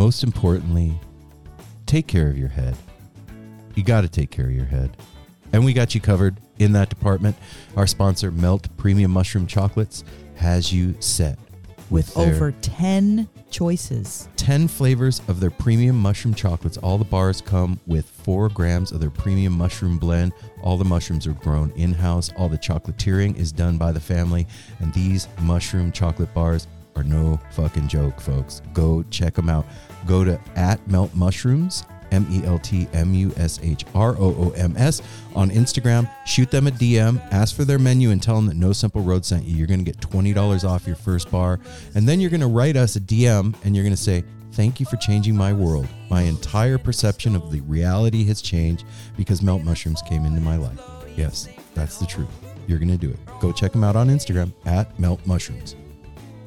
most importantly, take care of your head. You got to take care of your head. And we got you covered in that department. Our sponsor, Melt Premium Mushroom Chocolates, has you set with their over 10 choices. 10 flavors of their premium mushroom chocolates. All the bars come with 4 grams of their premium mushroom blend. All the mushrooms are grown in house. All the chocolatiering is done by the family. And these mushroom chocolate bars are no fucking joke, folks. Go check them out. Go to at Melt Mushrooms, M E L T M U S H R O O M S, on Instagram. Shoot them a DM, ask for their menu, and tell them that No Simple Road sent you. You're going to get $20 off your first bar. And then you're going to write us a DM and you're going to say, Thank you for changing my world. My entire perception of the reality has changed because melt mushrooms came into my life. Yes, that's the truth. You're going to do it. Go check them out on Instagram at melt mushrooms.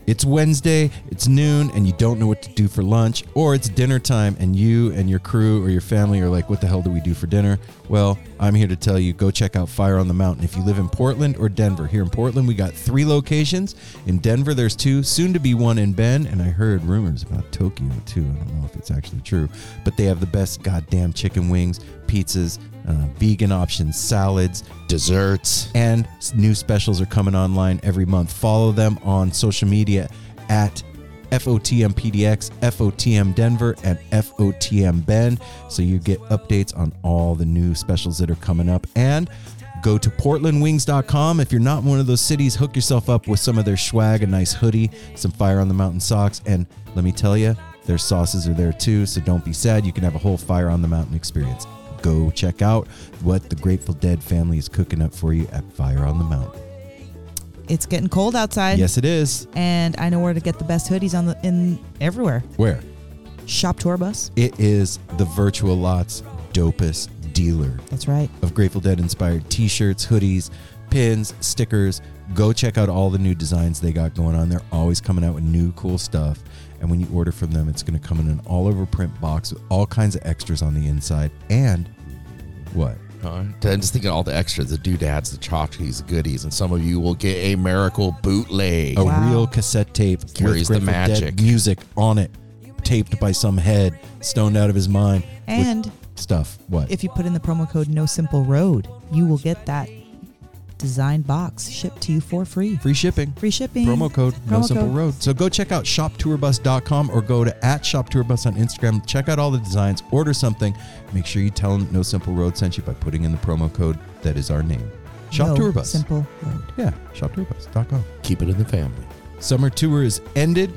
It's Wednesday, it's noon, and you don't know what to do for lunch, or it's dinner time, and you and your crew or your family are like, What the hell do we do for dinner? Well, I'm here to tell you go check out Fire on the Mountain. If you live in Portland or Denver, here in Portland, we got three locations. In Denver, there's two, soon to be one in Bend, and I heard rumors about Tokyo too. I don't know if it's actually true, but they have the best goddamn chicken wings, pizzas, uh, vegan options, salads, Desserts. and new specials are coming online every month. Follow them on social media at FOTM PDX, FOTM Denver, and FOTM Bend. So you get updates on all the new specials that are coming up. And go to portlandwings.com. If you're not one of those cities, hook yourself up with some of their swag, a nice hoodie, some Fire on the Mountain socks. And let me tell you, their sauces are there too. So don't be sad. You can have a whole Fire on the Mountain experience. Go check out what the Grateful Dead family is cooking up for you at Fire on the Mountain. It's getting cold outside. Yes, it is. And I know where to get the best hoodies on the in everywhere. Where? Shop tour bus. It is the Virtual Lots dopest dealer That's right. of Grateful Dead inspired t shirts, hoodies, pins, stickers. Go check out all the new designs they got going on. They're always coming out with new cool stuff. And when you order from them, it's going to come in an all over print box with all kinds of extras on the inside. And what? Uh, I'm just thinking all the extras, the doodads, the tchotchkes, the goodies, and some of you will get a miracle bootleg. A Wow. real cassette tape Carries the with Dead magic. music on it, taped by some head, stoned out of his mind. And stuff. What? if you put in the promo code No Simple Road, you will get that designed box shipped to you for free. Free shipping. Free shipping. Promo code No Simple code. Road. So go check out shoptourbus.com or go to at shoptourbus on Instagram. Check out all the designs, order something. Make sure you tell them No Simple Road sent you by putting in the promo code that is our name. Shop no Tour Bus. Simple Road. Yeah, shoptourbus.com. Keep it in the family. Summer tour is ended.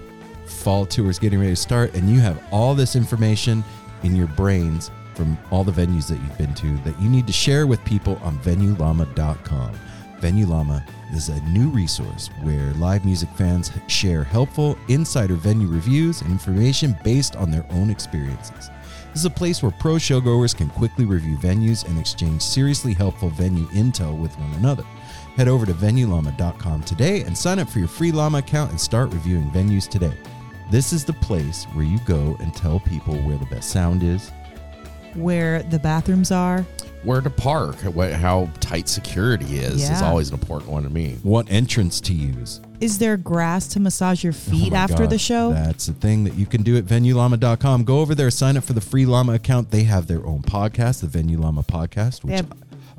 Fall tour is getting ready to start, and you have all this information in your brains from all the venues that you've been to that you need to share with people on VenueLlama.com. Venue Llama is a new resource where live music fans share helpful insider venue reviews and information based on their own experiences. This is a place where pro showgoers can quickly review venues and exchange seriously helpful venue intel with one another. Head over to VenueLlama.com today and sign up for your free Llama account and start reviewing venues today. This is the place where you go and tell people where the best sound is, Where the bathrooms are. Where to park, what, how tight security is, is always an important one to me. what entrance to use. Is there grass to massage your oh feet Oh after God, the show? That's the thing that you can do at VenueLlama.com. Go over there, sign up for the free Llama account. They have their own podcast, the Venue Llama Podcast, which have-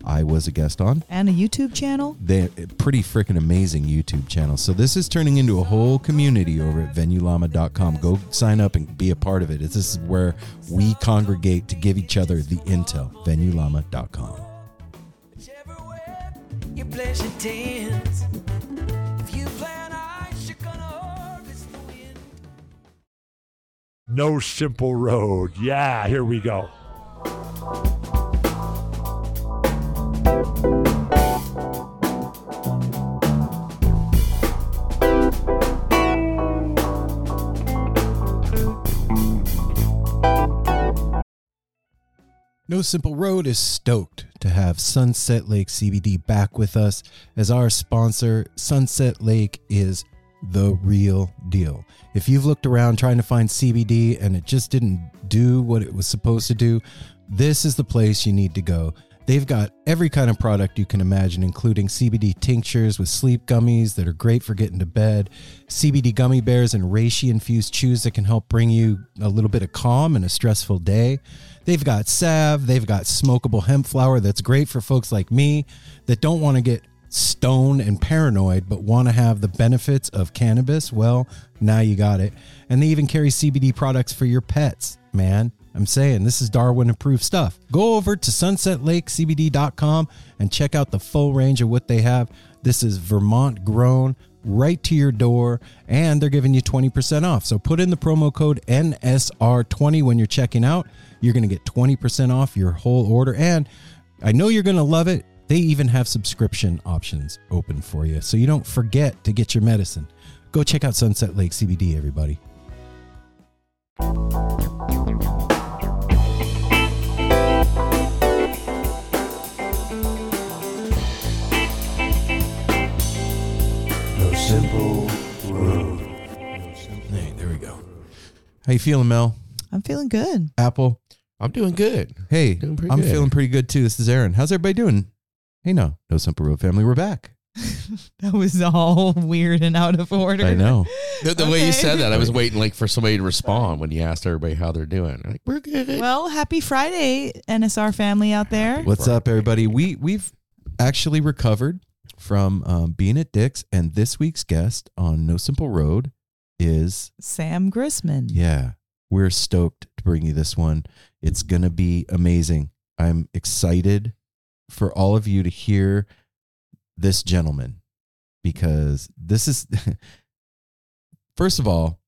I was a guest on. and a YouTube channel? They're pretty freaking amazing YouTube channel. So this is turning into a whole community over at VenueLlama.com. Go sign up and be a part of it. This is where we congregate to give each other the intel. VenueLlama.com. Whichever way you place your tents. If you plan ice, you're gonna harvest the wind. No simple road. Yeah, here we go. No Simple Road is stoked to have Sunset Lake CBD back with us as our sponsor. Sunset Lake is the real deal. If you've looked around trying to find CBD and it just didn't do what it was supposed to do, this is the place you need to go. They've got every kind of product you can imagine, including CBD tinctures with sleep gummies that are great for getting to bed, CBD gummy bears and reishi infused chews that can help bring you a little bit of calm in a stressful day. They've got salve, they've got smokable hemp flower that's great for folks like me that don't want to get stoned and paranoid but want to have the benefits of cannabis. Well, now you got it. And they even carry CBD products for your pets, man. I'm saying this is Darwin approved stuff. Go over to sunsetlakecbd.com and check out the full range of what they have. This is Vermont grown right to your door and they're giving you 20% off. So put in the promo code NSR20 when you're checking out. You're going to get 20% off your whole order and I know you're going to love it. They even have subscription options open for you so you don't forget to get your medicine. Go check out Sunset Lake CBD everybody. Simple road. Hey, there we go. How you feeling, Mel? I'm feeling good. Apple. I'm doing good. Hey, Doing I'm good. feeling pretty good too. This is Aaron. How's everybody doing? Hey, no, no simple road family. We're back. That was all weird and out of order. I know. The, the way you said that, I was waiting like for somebody to respond when you asked everybody how they're doing. Like, we're good. Well, happy Friday, NSR family out there. What's up, everybody? We we've actually recovered from um, being at Dick's, and this week's guest on No Simple Road is Sam Grisman. yeah. We're stoked to bring you this one. It's gonna be amazing. I'm excited for all of you to hear this gentleman because this is first of all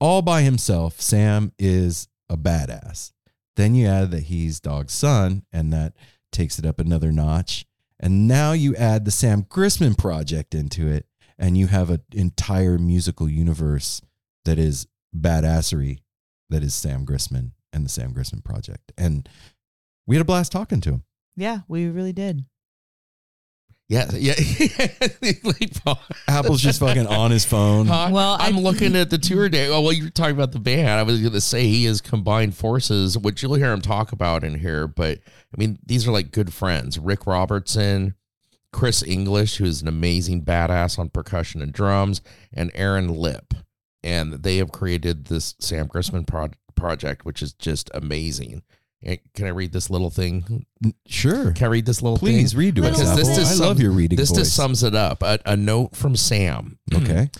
all by himself sam is a badass then you add that he's Dawg's son and that takes it up another notch and now you add the sam grisman project into it and you have an entire musical universe that is badassery that is sam grisman and the sam grisman project and we had a blast talking to him Yeah, we really did. Yeah, yeah. Like, apple's just fucking on his phone Huh? Well, I- I'm looking at the tour day. Oh, well, you're talking about the band. I was going to say he has combined forces, which you'll hear him talk about in here. But I mean, these are like good friends. Ric Robertson, Chris English, who's an amazing badass on percussion and drums, and Aaron Lipp. And they have created this Sam Grisman pro- project, which is just amazing. Can I read this little thing? sure Can I read this little thing? Please read to us. Because this just I sum- love your reading This voice. just sums it up. A, a note from Sam. okay.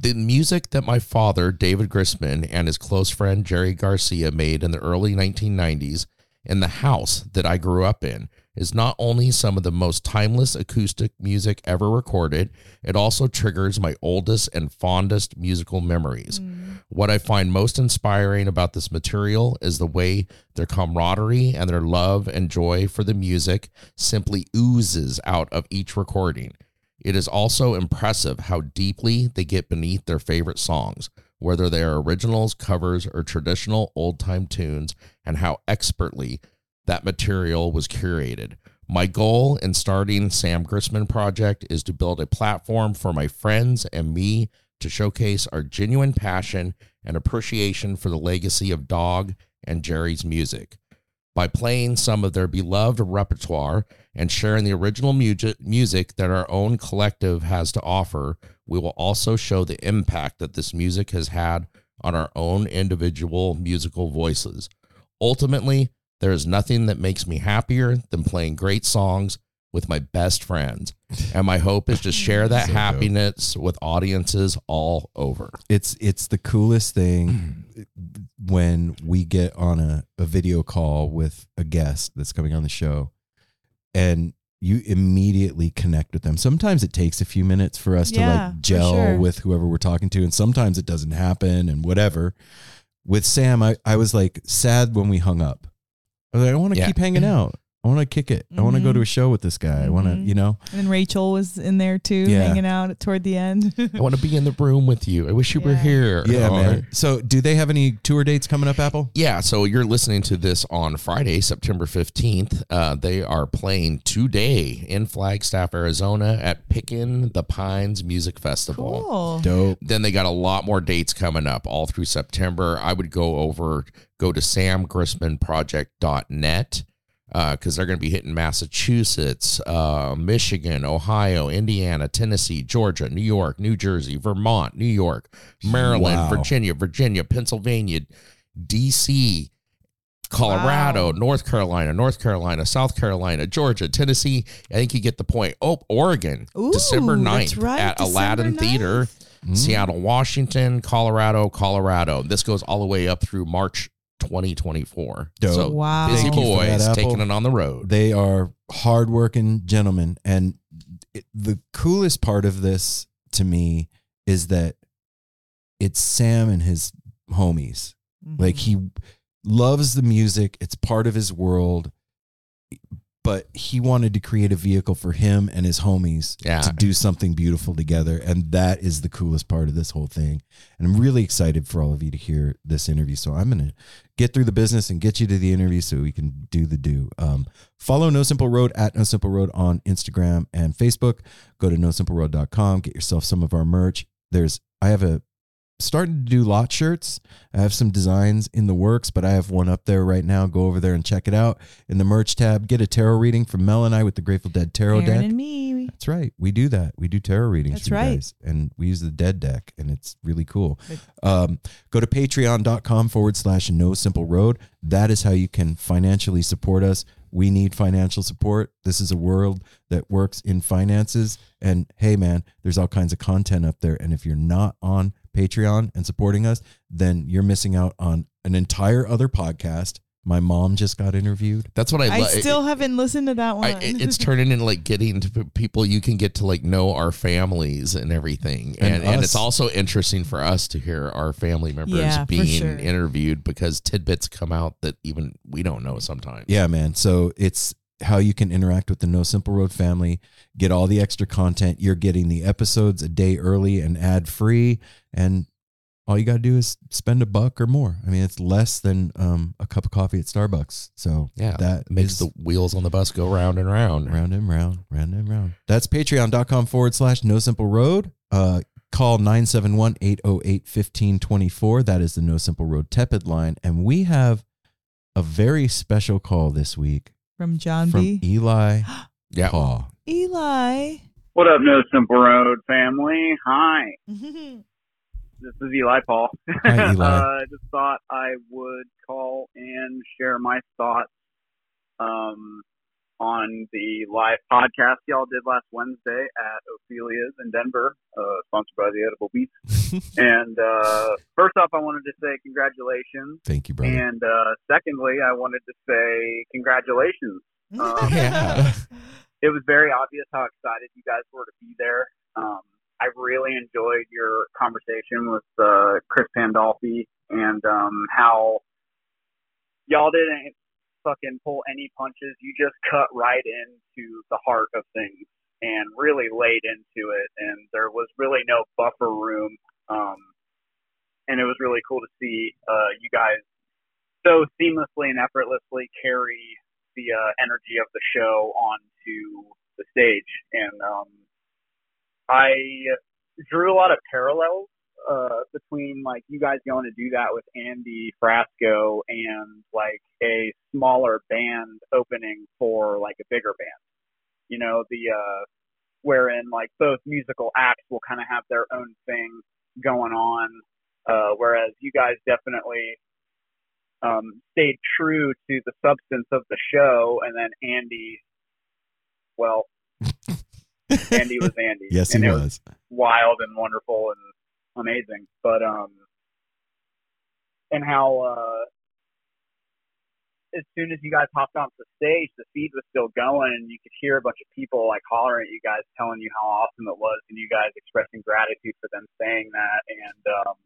The music that my father, David Grisman, and his close friend Jerry Garcia made in the early 1990s in the house that I grew up in is not only some of the most timeless acoustic music ever recorded, it also triggers my oldest and fondest musical memories. Mm. What I find most inspiring about this material is the way their camaraderie and their love and joy for the music simply oozes out of each recording. It is also impressive how deeply they get beneath their favorite songs, whether they are originals, covers, or traditional old time tunes, and how expertly that material was curated. My goal in starting Sam Grisman Project is to build a platform for my friends and me to showcase our genuine passion and appreciation for the legacy of Dawg and Jerry's music. By playing some of their beloved repertoire and sharing the original music, music that our own collective has to offer, we will also show the impact that this music has had on our own individual musical voices. Ultimately, there is nothing that makes me happier than playing great songs with my best friends. And my hope is to share that So dope. happiness with audiences all over. it's it's the coolest thing when we get on a, a video call with a guest that's coming on the show and you immediately connect with them. Sometimes it takes a few minutes for us to like gel sure. with whoever we're talking to, and sometimes it doesn't happen and whatever. With Sam, I, I was like sad when we hung up. I was like, I want to Yeah. keep hanging out. I want to kick it. I want to go to a show with this guy. I want to, you know, And then Rachel was in there too, Yeah. hanging out toward the end. I want to be in the room with you. I wish you were here. yeah, Oh, man. So, do they have any tour dates coming up, Apple? Yeah, so you're listening to this on Friday, September 15th. Uh, they are playing today in Flagstaff, Arizona at Pickin' the Pines Music Festival. cool. Dope. Then they got a lot more dates coming up all through September. I would go over, go to samgrismanproject.net because they're going to be hitting Massachusetts, uh, Michigan, Ohio, Indiana, Tennessee, Georgia, New York, New Jersey, Vermont, New York, Maryland, Wow. Virginia, Virginia, Pennsylvania, DC, Colorado, Wow. North Carolina, North Carolina, South Carolina, Georgia, Tennessee. I think you get the point. Oh, Oregon, Ooh, December that's 9th right, at December Aladdin 9th. Theater, Mm. Seattle, Washington, Colorado, Colorado. This goes all the way up through March 2024. Dope. So Wow. busy Thank you for that, boys Apple. taking it on the road. They are hardworking gentlemen, and it, the coolest part of this to me is that it's Sam and his homies. Like Mhm. he loves the music; it's part of his world. But he wanted to create a vehicle for him and his homies Yeah. to do something beautiful together, and that is the coolest part of this whole thing. And I'm really excited for all of you to hear this interview. So I'm gonna get through the business and get you to the interview so we can do the do. Um, follow No Simple Road at No Simple Road on Instagram and Facebook. Go to nosimpleroad.com. Get yourself some of our merch. There's I have a starting to do lot shirts. I have some designs in the works, but I have one up there right now. Go over there and check it out. In the merch tab, get a tarot reading from Mel and I with the Grateful Dead tarot Aaron deck. and me. That's right. We do that. We do tarot readings That's for you right. guys. And we use the dead deck and it's really cool. Um, go to patreon.com forward slash no simple road. That is how you can financially support us. We need financial support. This is a world that works in finances. And hey, man, there's all kinds of content up there. And if you're not on Patreon and supporting us, then you're missing out on an entire other podcast. My mom just got interviewed. That's what I, I love. still haven't listened to that one. I, it- it's turning into like getting to p- people you can get to like know our families and everything, and And and, us. it's also interesting for us to hear our family members Yeah, for being sure. interviewed because tidbits come out that even we don't know sometimes. Yeah, man. So it's how you can interact with the No Simple Road family, get all the extra content. You're getting the episodes a day early and ad free. And all you got to do is spend a buck or more. I mean, it's less than um, a cup of coffee at Starbucks. So yeah, that makes is the wheels on the bus go round and round. round and round, round and round. That's patreon.com forward slash no simple road. Uh, call 971 808 1524. That is the No Simple Road Tepid line. And we have a very special call this week From John from B. Eli Yeah, Paw. Eli. What up, No Simple Road family? Hi, this is Eli Paul. Hi, Eli. uh, just thought I would call and share my thoughts um, on the live podcast y'all did last Wednesday at Ophelia's in Denver, uh, sponsored by the Edible Beats. and uh, first off, I wanted to say congratulations. Thank you, brother. And uh, secondly, I wanted to say congratulations. Um, Yeah. it was very obvious how excited you guys were to be there. Um, I really enjoyed your conversation with uh, Chris Pandolfi and um, how y'all didn't fucking pull any punches. You just cut right into the heart of things and really laid into it. And there was really no buffer room. Um, and it was really cool to see uh, you guys so seamlessly and effortlessly carry the uh, energy of the show onto the stage, and um, I drew a lot of parallels uh, between like you guys going to do that with Andy Frasco and like a smaller band opening for like a bigger band. You know, the uh, wherein like both musical acts will kind of have their own thing going on, uh, whereas you guys definitely um, stayed true to the substance of the show, and then Andy, well, Andy was Andy. yes, he and it was. wild and wonderful and amazing. But um, and how uh, as soon as you guys hopped onto the stage, the feed was still going, and you could hear a bunch of people like hollering at you guys, telling you how awesome it was, and you guys expressing gratitude for them saying that, and um,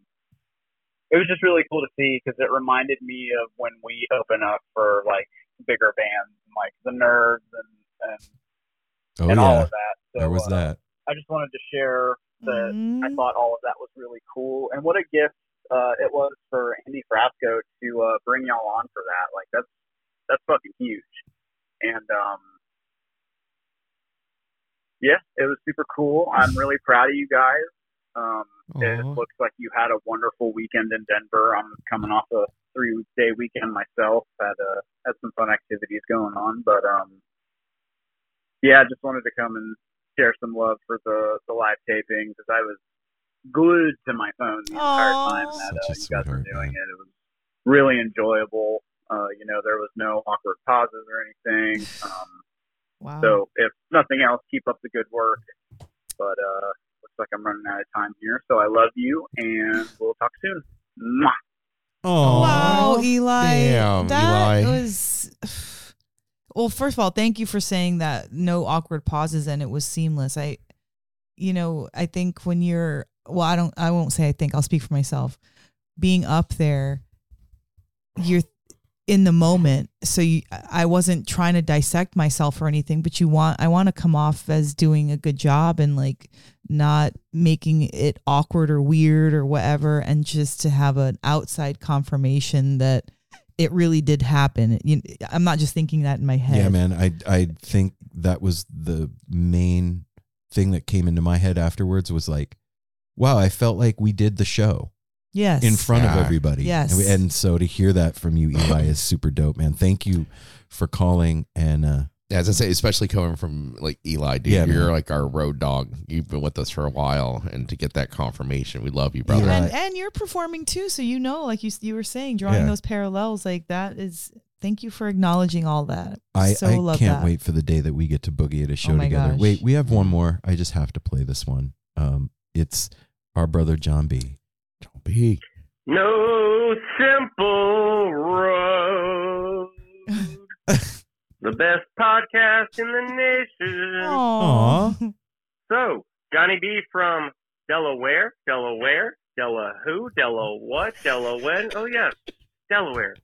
it was just really cool to see because it reminded me of when we open up for like bigger bands, like the Nerds and and, Oh, and all yeah. of that. So, There was uh, that. I just wanted to share that I Mm. thought all of that was really cool, and what a gift uh, it was for Andy Frasco to uh, bring y'all on for that. Like that's that's fucking huge, and um, yeah, it was super cool. I'm really proud of you guys. Um, it looks like you had a wonderful weekend in Denver. I'm coming off a three day weekend myself. Had uh, had some fun activities going on, but um, yeah, I just wanted to come and share some love for the the live taping because I was glued to my phone the entire Aw. time that uh, Such a you guys were doing man. it. It was really enjoyable. Uh, you know, there was no awkward pauses or anything. Um, Wow. so if nothing else, keep up the good work. But uh, looks like I'm running out of time here. So I love you, and we'll talk soon. Mwah. Oh, Wow, Eli. Damn, that Eli. was. Well, first of all, thank you for saying that no awkward pauses and it was seamless. I, you know, I think when you're, well, I don't, I won't say I think, I'll speak for myself. Being up there, you're in the moment. So you, I wasn't trying to dissect myself or anything, but you want, I want to come off as doing a good job and like not making it awkward or weird or whatever, and just to have an outside confirmation that it really did happen. You, I'm not just thinking that in my head. Yeah, man. I I think that was the main thing that came into my head afterwards was like, wow, I felt like we did the show Yes. in front Yeah. of everybody. Yes. And, we- and so to hear that from you, Eli, is super dope, man. Thank you for calling and uh As I say, especially coming from like Eli, dude, Yeah, you're man. like our road dog. You've been with us for a while, and to get that confirmation, we love you, brother. And and you're performing too, so you know, like you you were saying, drawing Yeah. those parallels, like that is. Thank you for acknowledging all that. I, so I love can't that. wait for the day that we get to boogie at a show Oh together. gosh. Wait, we have one more. I just have to play this one. Um, it's our brother John B. John B. No simple road. the best podcast in the nation. Aw. So, Johnny B from Delaware, Delaware, Dela who, Dela what, Dela when? Oh, yes, Delaware.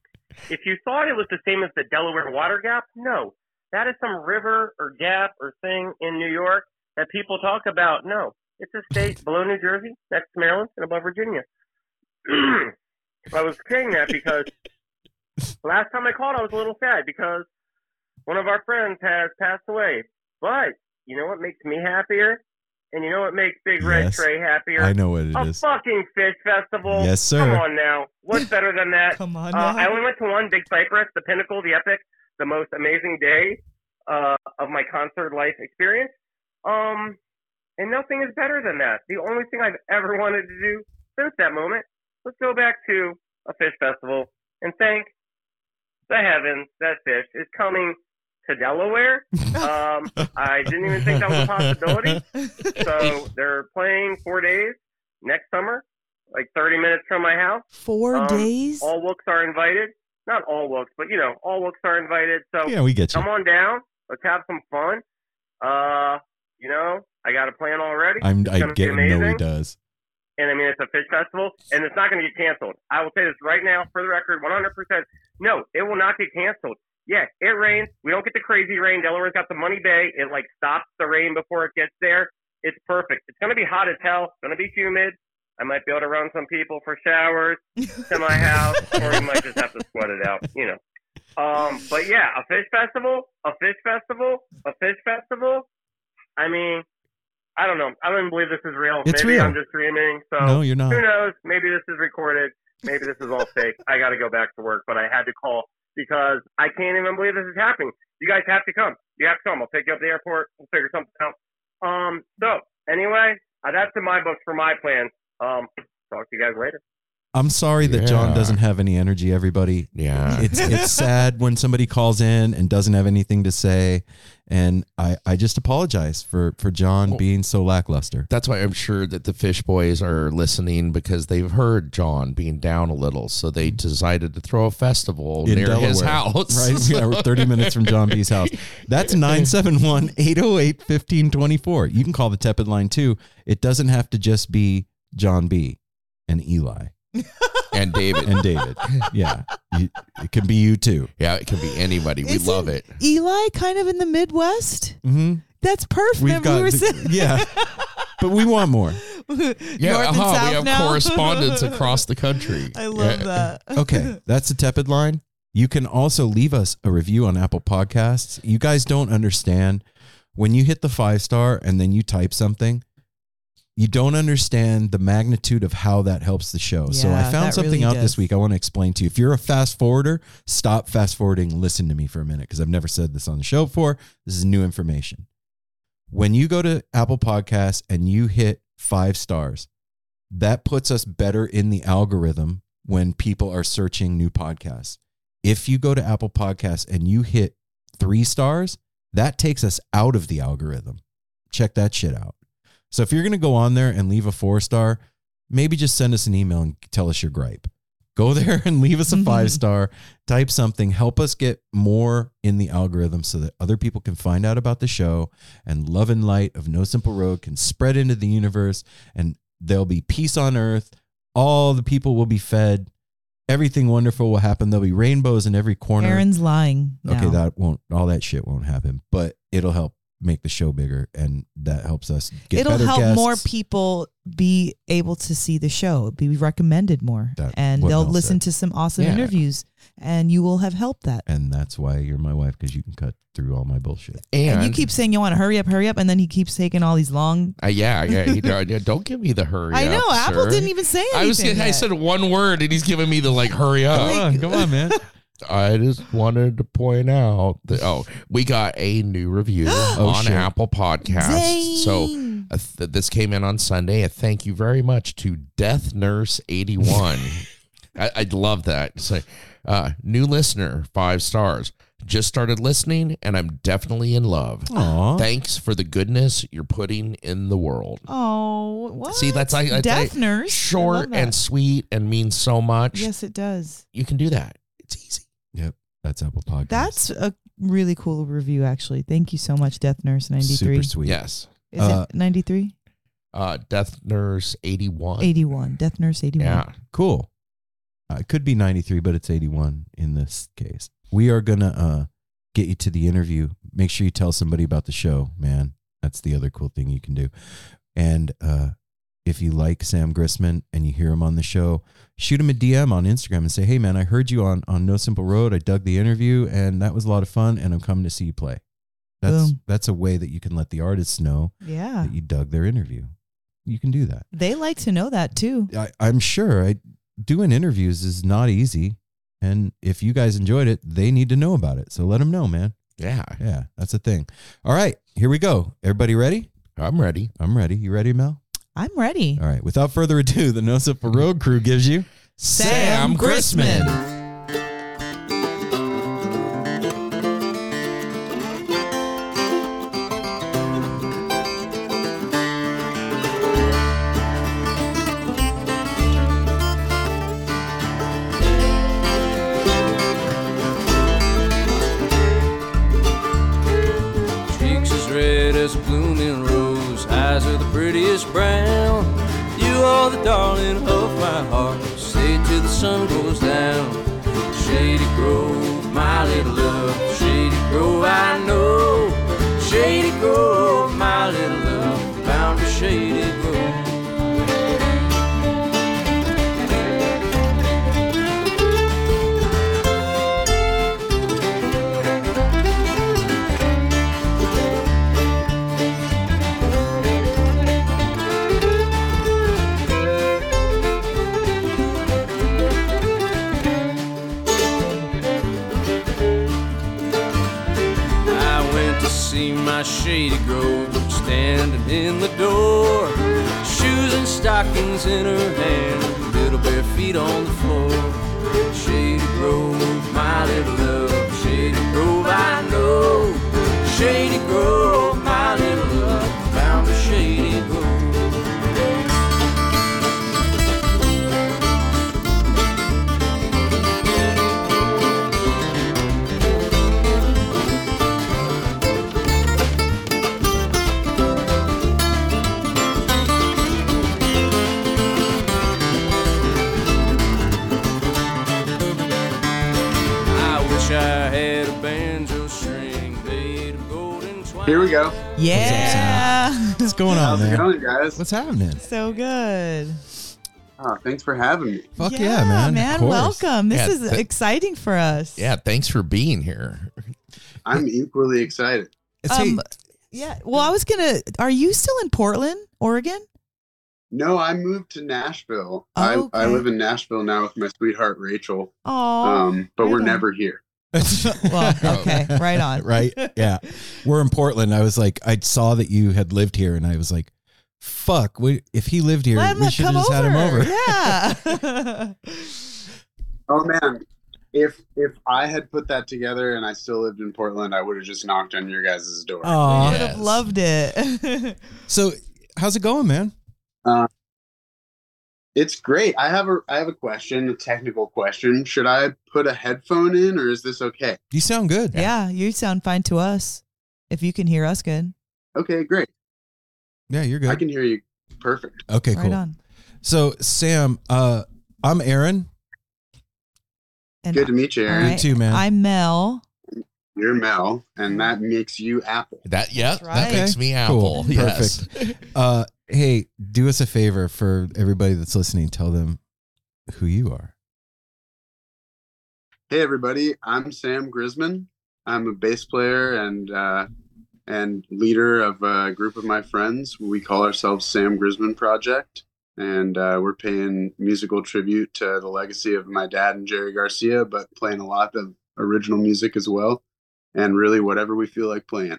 If you thought it was the same as the Delaware Water Gap, no. That is some river or gap or thing in New York that people talk about. No, it's a state below New Jersey, next to Maryland, and above Virginia. I was saying that because last time I called, I was a little sad because one of our friends has passed away. But you know what makes me happier? And you know what makes Big Red Yes. Trey happier? I know what it a is. fucking Phish festival. Yes, sir. Come on now. What's better than that? Come on. Uh, now. I only went to one, Big Cypress, the pinnacle, the epic, the most amazing day uh, of my concert life experience. Um, and nothing is better than that. The only thing I've ever wanted to do since that moment was go back to a Phish festival and thank the heavens that Phish is coming to Delaware. Um, I didn't even think that was a possibility. So they're playing four days next summer, like 30 minutes from my house. Four Um, days. All Wooks are invited. Not all Wooks, but you know, all Wooks are invited. So Yeah, we get you. come on down. Let's have some fun. Uh, you know, I got a plan already. I'm It's I gonna get know he does. And I mean, it's a Phish festival, and it's not going to get canceled. I will say this right now, for the record, 100%. No, it will not get canceled. Yeah, it rains. We don't get the crazy rain. Delaware's got the Money Bay. It like stops the rain before it gets there. It's perfect. It's going to be hot as hell. It's going to be humid. I might be able to run some people for showers to my house, or we might just have to sweat it out, you know. Um, but yeah, a Phish festival, a Phish festival, a Phish festival. I mean, I don't know. I don't believe this is real. It's Maybe real. I'm just dreaming. So No, you're not. who knows? Maybe this is recorded. Maybe this is all fake. I got to go back to work, but I had to call because I can't even believe this is happening. You guys have to come. You have to come. I'll pick you up at the airport. We'll figure something out. Um. So anyway, uh, that's in my books for my plans. Um. Talk to you guys later. I'm sorry that John Yeah. doesn't have any energy. Everybody, Yeah. it's it's sad when somebody calls in and doesn't have anything to say, and I I just apologize for for John being so lackluster. That's why I'm sure that the Phish Boys are listening because they've heard John being down a little, so they mm-hmm. decided to throw a festival near his house. Right? Yeah, we're 30 minutes from John B's house. That's 971 808 1524. You can call the Tepid line too. It doesn't have to just be John B and Eli and David. and David. Yeah. You, it can be you too. yeah, it can be anybody. We Isn't love it. Eli kind of in the Midwest. Mm-hmm. That's perfect. We've got, we were saying yeah, but we want more. Yeah, North and uh-huh, South we have now. correspondence across the country. I love Yeah. that. Okay, that's the tepid line. You can also leave us a review on Apple Podcasts. You guys don't understand when you hit the five star and then you type something. You don't understand the magnitude of how that helps the show. so I found something really out does. this week I want to explain to you. If you're a fast forwarder, stop fast forwarding, listen to me for a minute because I've never said this on the show before. This is new information. When you go to Apple Podcasts and you hit five stars, that puts us better in the algorithm when people are searching new podcasts. If you go to Apple Podcasts and you hit three stars, that takes us out of the algorithm. Check that shit out. So if you're going to go on there and leave a four star, maybe just send us an email and tell us your gripe. Go there and leave us a five mm-hmm. star, type something, help us get more in the algorithm so that other people can find out about the show and love and light of No Simple Road can spread into the universe and there'll be peace on earth. All the people will be fed. Everything wonderful will happen. There'll be rainbows in every corner. Aaron's lying. Okay, that won't all that shit won't happen, but it'll help make the show bigger and that helps us get It'll better help guests. more people be able to see the show, be recommended more, That- and they'll Mel listen said. to some awesome Yeah. interviews, and you will have helped that. and that's why you're my wife because you can cut through all my bullshit. And, And you keep saying you want to hurry up, hurry up, and then he keeps taking all these long. Uh, yeah, yeah, he- uh, Don't give me the hurry. I know up, Apple sir. didn't even say anything. I was. I said one word, and he's giving me the like, hurry up. come on, man. I just wanted to point out that oh, we got a new review Oh, on shit. Apple Podcasts. So uh, th- this came in on Sunday. A thank you very much to Death Nurse eighty one. I, I love that. So, uh, new listener, five stars. Just started listening, and I'm definitely in love. Aw. Thanks for the goodness you're putting in the world. Oh, what? See, that's like I- death I- nurse. Short and sweet and means so much. yes, it does. You can do that. It's easy. Yep, that's Apple Podcast. That's a really cool review, actually. Thank you so much, Death Nurse ninety three. super sweet. Yes. Is Uh, it ninety three? Uh, Death Nurse 81. Eighty one. Death Nurse eighty one. Yeah. Cool. Uh, it could be 93, but it's 81 in this case. We are gonna uh, get you to the interview. Make sure you tell somebody about the show, man. That's the other cool thing you can do. And uh, if you like Sam Grisman and you hear him on the show, shoot him a DM on Instagram and say, "Hey, man, I heard you on on No Simple Road. I dug the interview, and that was a lot of fun. And I'm coming to see you play." That's Boom. that's a way that you can let the artists know Yeah. that you dug their interview. You can do that. They like to know that too. I, I'm sure I, doing interviews is not easy. And if you guys enjoyed it, they need to know about it. So let them know, man. Yeah. Yeah, that's a thing. All right, here we go. Everybody ready? I'm ready. I'm ready. You ready, Mel? I'm ready. All right. Without further ado, the No Simple Road crew gives you Sam Grisman. Cheeks stockings in her hand, little bare feet on the floor. Here we go. Yeah. What's going on, How's it going, guys? What's happening? so good. Oh, thanks for having me. Fuck yeah, man. Of Man, course. welcome. This Yeah, is th- exciting for us. Yeah. Thanks for being here. I'm equally excited. Say, Um, yeah. Well, I was gonna. Are you still in Portland, Oregon? No, I moved to Nashville. Oh, I, I okay. live in Nashville now with my sweetheart Rachel. Oh, Um, but right we're on. never here. well, okay, right on. right? Yeah. We're in Portland. I was like, I saw that you had lived here, and I was like, fuck, we, if he lived here, Let we should have come just had him over. Yeah. Oh man, if if I had put that together and I still lived in Portland, I would have just knocked on your guys' door. Aw. Would have loved it. So, how's it going, man? Uh, It's great. I have a I have a question, a technical question. Should I put a headphone in or is this okay? You sound good. yeah, you sound fine to us. If you can hear us good. Okay, great. Yeah, you're good. I can hear you perfect. Okay, Right cool. on. So, Sam, uh, I'm Aaron. And Good to meet you, all Aaron. You too, man. I'm Mel. You're Mel, and that makes you Apple. That yeah, That's that makes me Cool. apple. Yes. Uh, hey, do us a favor for everybody that's listening. Tell them who you are. Hey everybody, I'm Sam Grisman. I'm a bass player and uh, and leader of a group of my friends. We call ourselves Sam Grisman Project, and uh, we're paying musical tribute to the legacy of my dad and Jerry Garcia, but playing a lot of original music as well, and really whatever we feel like playing.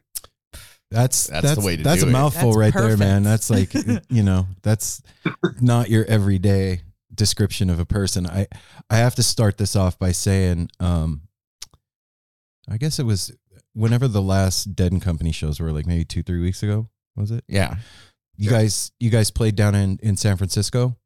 That's That's the way to That's do a it. mouthful That's right there, man. That's like you know, that's not your everyday description of a person. I I have to start this off by saying, um, I guess it was whenever the last Dead and Company shows were, like maybe two three weeks ago. Was it? Yeah. You guys, you guys played down in in San Francisco.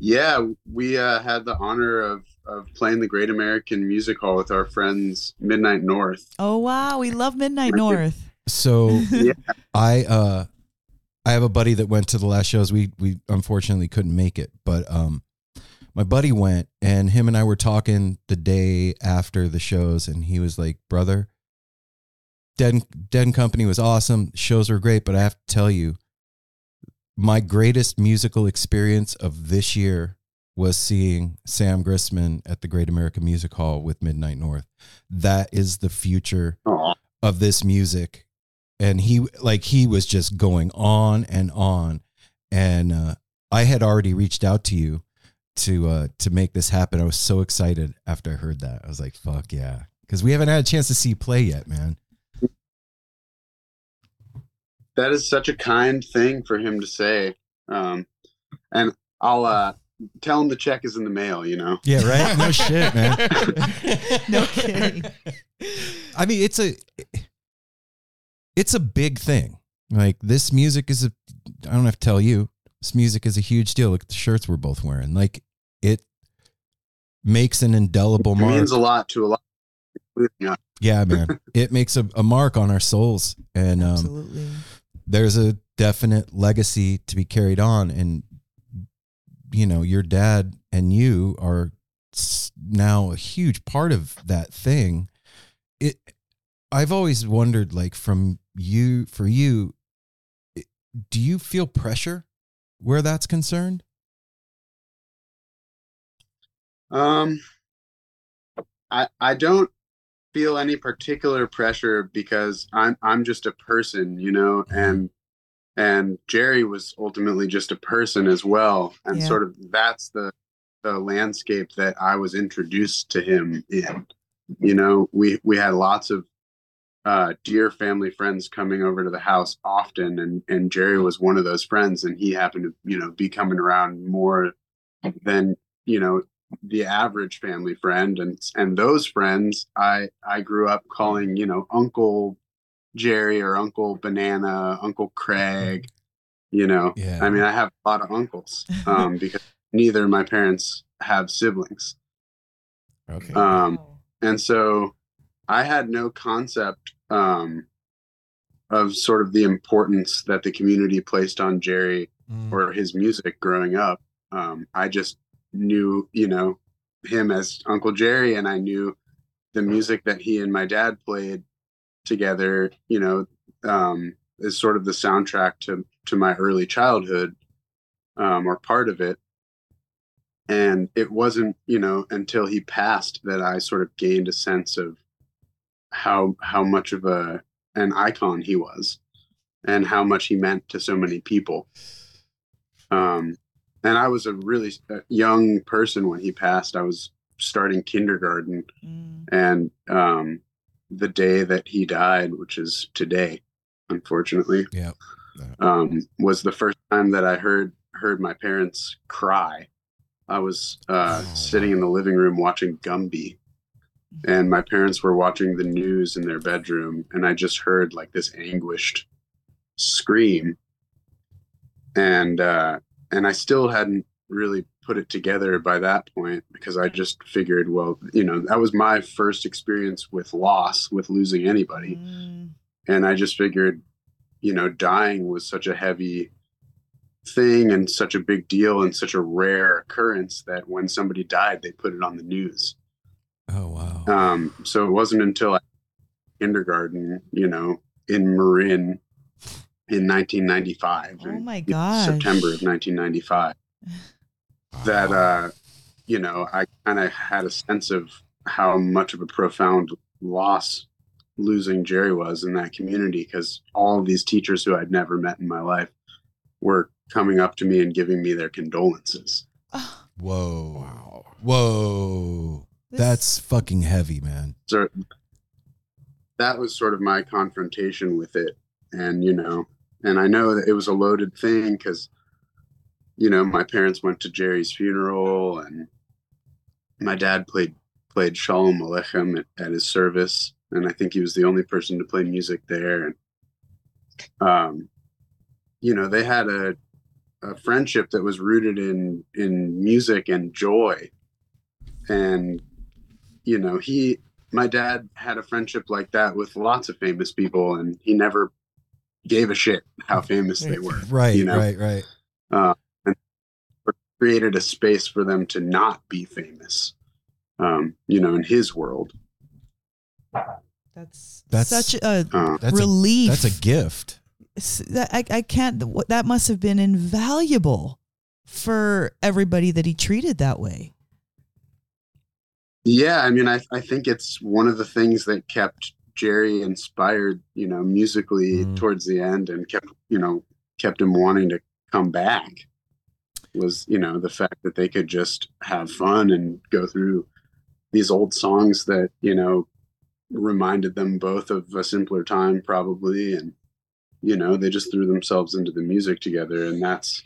Yeah, we uh, had the honor of of playing the Great American Music Hall with our friends Midnight North. Oh wow, we love Midnight North. So Yeah. I uh I have a buddy that went to the last shows. We we unfortunately couldn't make it, but um my buddy went and him and I were talking the day after the shows and he was like, "Brother, Dead Dead and Company was awesome. Shows were great, but I have to tell you my greatest musical experience of this year was seeing Sam Grisman at the Great American Music Hall with Midnight North. That is the future of this music. And he like he was just going on and on. And uh, i had already reached out to you to uh to make this happen. I was so excited after i heard that. I was like fuck yeah. Because we haven't had a chance to see play yet man. That is such a kind thing for him to say. Um, and I'll uh, tell him the check is in the mail. You know. yeah right no shit man No kidding. i mean it's a it's a big thing like this music is a i don't have to tell you this music is a huge deal look at the shirts we're both wearing like it makes an indelible It mark means a lot to a lot. including. Yeah, man. it makes a, a mark on our souls. And um, Absolutely. there's a definite legacy to be carried on. And, you know, your dad and you are now a huge part of that thing. It, I've always wondered, like, from you, for you, do you feel pressure where that's concerned? Um, I I don't feel any particular pressure because I'm I'm just a person, you know, and and Jerry was ultimately just a person as well, and Yeah. sort of that's the the landscape that I was introduced to him in. You know, we we had lots of uh, dear family friends coming over to the house often, and and Jerry was one of those friends, and he happened to you know be coming around more than you know the average family friend and and those friends i i grew up calling you know uncle jerry or uncle banana uncle craig you know Yeah. i mean i have a lot of uncles um because neither of my parents have siblings Okay. um and so i had no concept um of sort of the importance that the community placed on jerry or his music growing up. Um, I just knew, you know, him as Uncle Jerry, and I knew the music that he and my dad played together. You know, um, is sort of the soundtrack to to my early childhood, um, or part of it. And it wasn't, you know, until he passed that I sort of gained a sense of how how much of a an icon he was, and how much he meant to so many people Um, and I was a really uh, young person when he passed. I was starting kindergarten, Mm. and um, the day that he died, which is today, unfortunately, Yeah. um, was the first time that I heard heard my parents cry. I was uh, Oh, sitting in the living room watching Gumby, and my parents were watching the news in their bedroom, and I just heard like this anguished scream, and uh, and I still hadn't really put it together by that point because I just figured, well, you know, that was my first experience with loss, with losing anybody Mm. and I just figured, you know, dying was such a heavy thing and such a big deal and such a rare occurrence that when somebody died, they put it on the news. Oh wow. Um, so it wasn't until I kindergarten, you know, in Marin in 1995, Oh my God. September of 1995, that uh, you know, I kind of had a sense of how much of a profound loss losing Jerry was in that community because all of these teachers who I'd never met in my life were coming up to me and giving me their condolences. Whoa. Wow. Whoa. this- That's fucking heavy, man. So that was sort of my confrontation with it. And, you know, and I know that it was a loaded thing because, you know, my parents went to Jerry's funeral and my dad played played Shalom Aleichem at, at his service. And I think he was the only person to play music there. And, um, you know, they had a, a friendship that was rooted in, in music and joy. And, you know, he, my dad had a friendship like that with lots of famous people and he never gave a shit how famous they were Right, you know? right, right. uh, created a space for them to not be famous um, you know in his world That's, That's- such a uh, That's relief. A, that's a gift. That I, I can't that must have been invaluable for everybody that he treated that way yeah i mean I, I think it's one of the things that kept jerry inspired you know musically Mm. towards the end and kept you know kept him wanting to come back was you know the fact that they could just have fun and go through these old songs that you know reminded them both of a simpler time probably and you know they just threw themselves into the music together and that's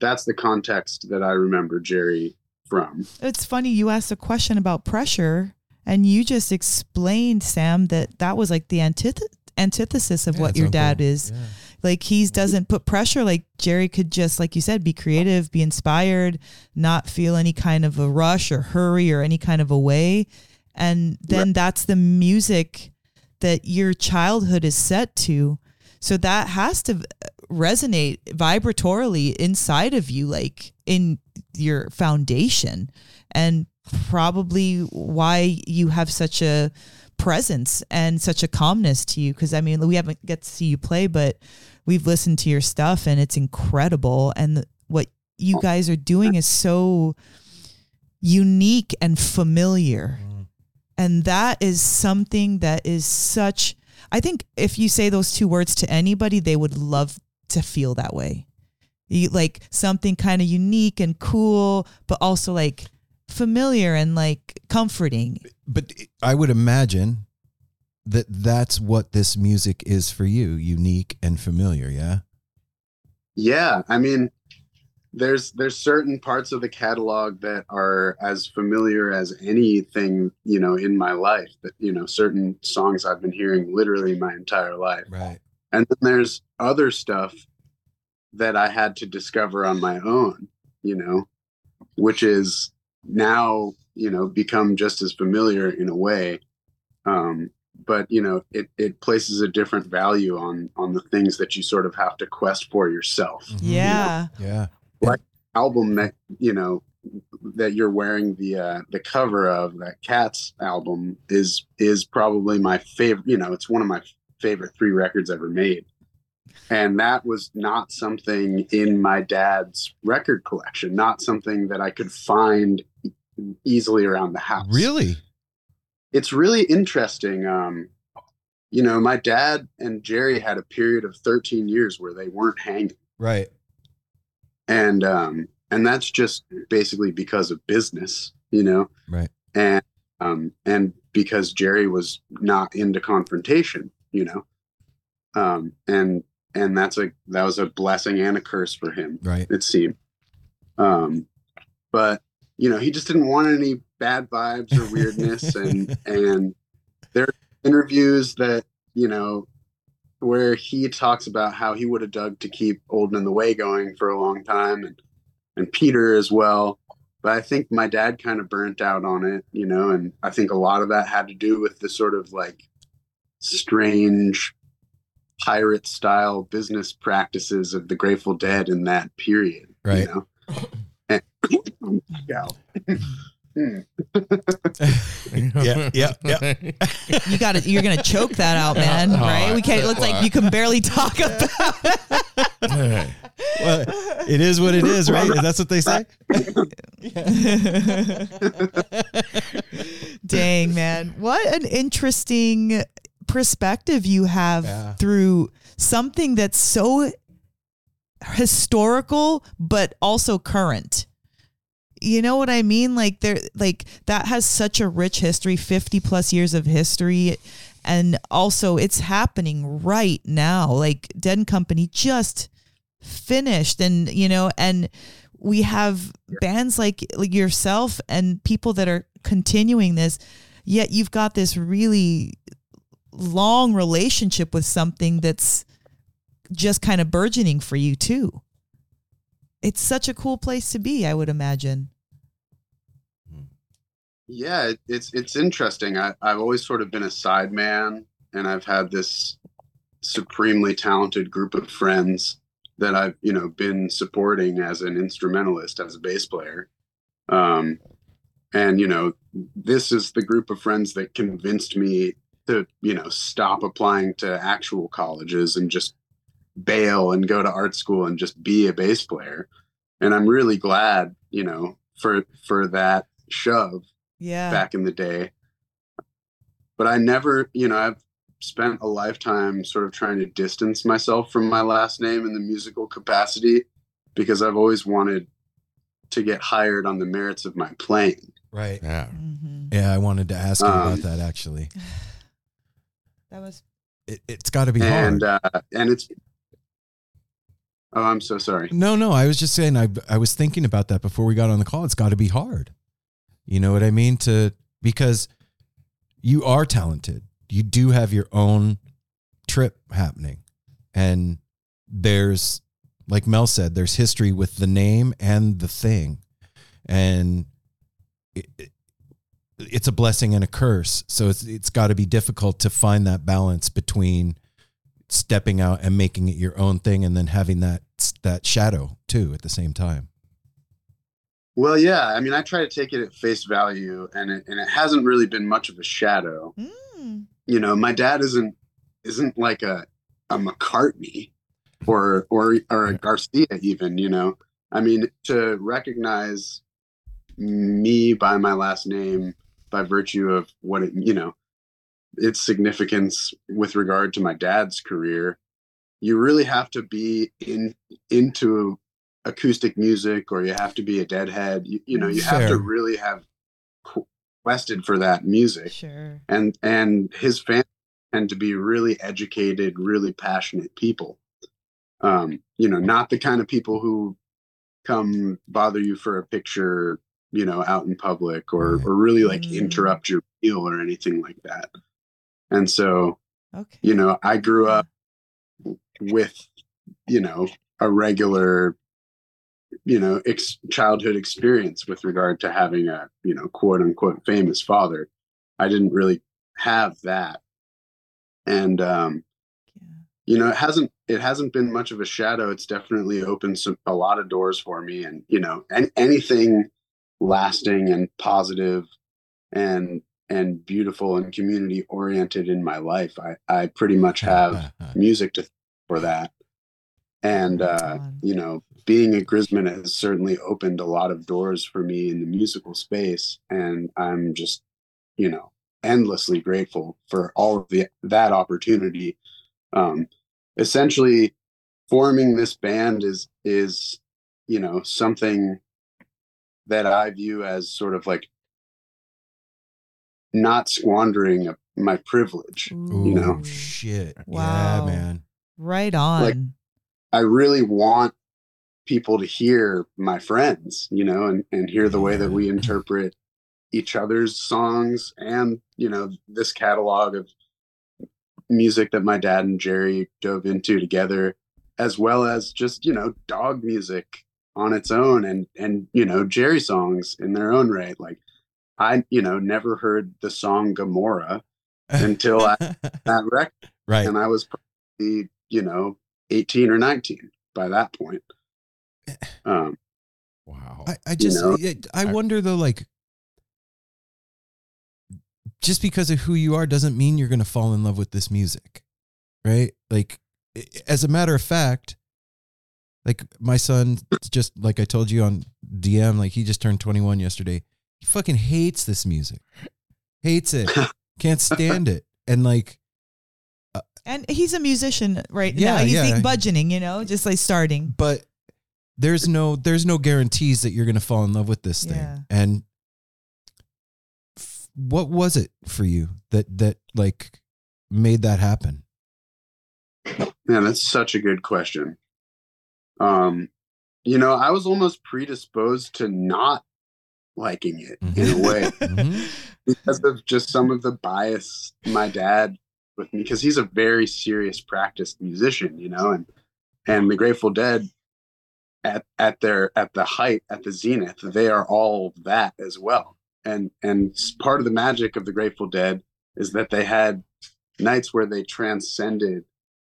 that's the context that i remember jerry from it's funny you asked a question about pressure and you just explained sam that that was like the antith- antithesis of Yeah, what your uncle. dad is Yeah. Like he doesn't put pressure. Like jerry could just like you said be creative be inspired not feel any kind of a rush or hurry or any kind of a way. And then that's the music that your childhood is set to. So that has to resonate vibratorily inside of you like in your foundation. And probably why you have such a presence and such a calmness to you. Because i mean we haven't get to see you play but we've listened to your stuff and it's incredible. And the, what you oh. guys are doing is so unique and familiar. Mm. And that is something that is such i think if you say those two words to anybody they would love to feel that way. You, like something kind of unique and cool but also like familiar and like comforting. But I would imagine that that's what this music is for you, unique and familiar, yeah? Yeah, I mean, there's there's certain parts of the catalog that are as familiar as anything you know in my life. That you know, certain songs I've been hearing literally my entire life, Right. and then there's other stuff that I had to discover on my own. You know, which is now you know become just as familiar in a way. Um, but you know, it it places a different value on on the things that you sort of have to quest for yourself. Yeah. Yeah. like album that you know that you're wearing the uh the cover of that cats album is is probably my favorite you know it's one of my favorite three records ever made. And that was not something in my dad's record collection not something that i could find easily around the house. Really? It's really interesting. Um, you know, my dad and Jerry had a period of 13 years where they weren't hanging. Right. and um and that's just basically because of business you know Right. and um and because jerry was not into confrontation you know um and and that's a that was a blessing and a curse for him Right. it seemed um but you know he just didn't want any bad vibes or weirdness and and there are interviews that you know where he talks about how he would have dug to keep Old and the Way going for a long time and and Peter as well. But I think my dad kind of burnt out on it, you know, and I think a lot of that had to do with the sort of like strange pirate style business practices of the Grateful Dead in that period. Right. You know? And, yeah. Hmm. Yeah, yeah, yeah. You got to You're gonna choke that out, man. Oh, right? We can't. I- Looks like you can barely talk about. it. Well, it is what it is, right? That's what they say. Dang, man. What an interesting perspective you have Yeah. through something that's so historical but also current. You know what I mean? Like there like that has such a rich history, 50 plus years of history and also it's happening right now. Like Dead and Company just finished and you know and we have bands like like yourself and people that are continuing this yet you've got this really long relationship with something that's just kind of burgeoning for you too it's such a cool place to be i would imagine Yeah, it, it's it's interesting. I, I've always sort of been a side man, and I've had this supremely talented group of friends that I've you know been supporting as an instrumentalist, as a bass player. Um, and you know, this is the group of friends that convinced me to you know stop applying to actual colleges and just bail and go to art school and just be a bass player. And I'm really glad, you know, for for that shove yeah back in the day. But I never, you know, I've spent a lifetime sort of trying to distance myself from my last name in the musical capacity because I've always wanted to get hired on the merits of my playing. Right. Yeah. hmm Yeah, I wanted to ask you about Um, that actually. that was It, it's got to be And hard. uh and it's Oh, I'm so sorry. No, no, I was just saying I I was thinking about that before we got on the call. It's got to be hard. You know what I mean? To because you are talented. You do have your own trip happening. And there's like Mel said, there's history with the name and the thing. And it, it- it's a blessing and a curse. So it's it's got to be difficult to find that balance between stepping out and making it your own thing and then having that that shadow too at the same time. Well, yeah, I mean, I try to take it at face value and it, and it hasn't really been much of a shadow. mm, you know my dad isn't isn't like a a mccartney or or or a garcia even you know i mean to recognize me by my last name by virtue of what it you know its significance with regard to my dad's career. You really have to be in into acoustic music or you have to be a deadhead. You, you know you have to really have quested for that music. Sure. And and his fans tend to be really educated really passionate people. Um you know not the kind of people who come bother you for a picture you know out in public or or really like Mm. interrupt your meal or anything like that and so okay. you know i grew up with you know a regular you know ex- childhood experience with regard to having a you know quote unquote famous father. I didn't really have that. And um you know it hasn't it hasn't been much of a shadow. It's definitely opened some a lot of doors for me and you know and anything lasting and positive and and beautiful and community oriented in my life. I i pretty much have music to for that. And uh you know being a grisman has certainly opened a lot of doors for me in the musical space and i'm just you know endlessly grateful for all of the that opportunity. Um essentially forming this band is is you know, something that I view as sort of like not squandering a, my privilege. Ooh, You know? Mm. shit. Wow. Yeah, man. Right on. Like- I really want people to hear my friends, you know, and, and hear the way that we interpret each other's songs and, you know, this catalog of music that my dad and Jerry dove into together, as well as just, you know, Dawg music on its own and, and, you know, Jerry songs in their own right. Like I, you know, never heard the song Gomorrah until I, that record right. and I was probably, you know, 18 or 19 by that point. Um, Wow. I, I just know? I, I wonder though, like just because of who you are doesn't mean you're gonna fall in love with this music. Right? Like as a matter of fact, like my son just like I told you on DM, like he just turned 21 yesterday. He fucking hates this music. Hates it. Can't stand it. And like and he's a musician right Yeah, now. He's yeah. like budgeting, you know, just like starting. but there's no there's no guarantees that you're going to fall in love with this thing Yeah. and f- what was it for you that that like made that happen Man, that's such a good question. Um, you know, I was almost predisposed to not liking it in a way Mhm. because of just some of the bias my dad with me because he's a very serious practiced musician, you know, and and the Grateful Dead at at their at the height at the zenith, they are all that as well. And and part of the magic of the Grateful Dead is that they had nights where they transcended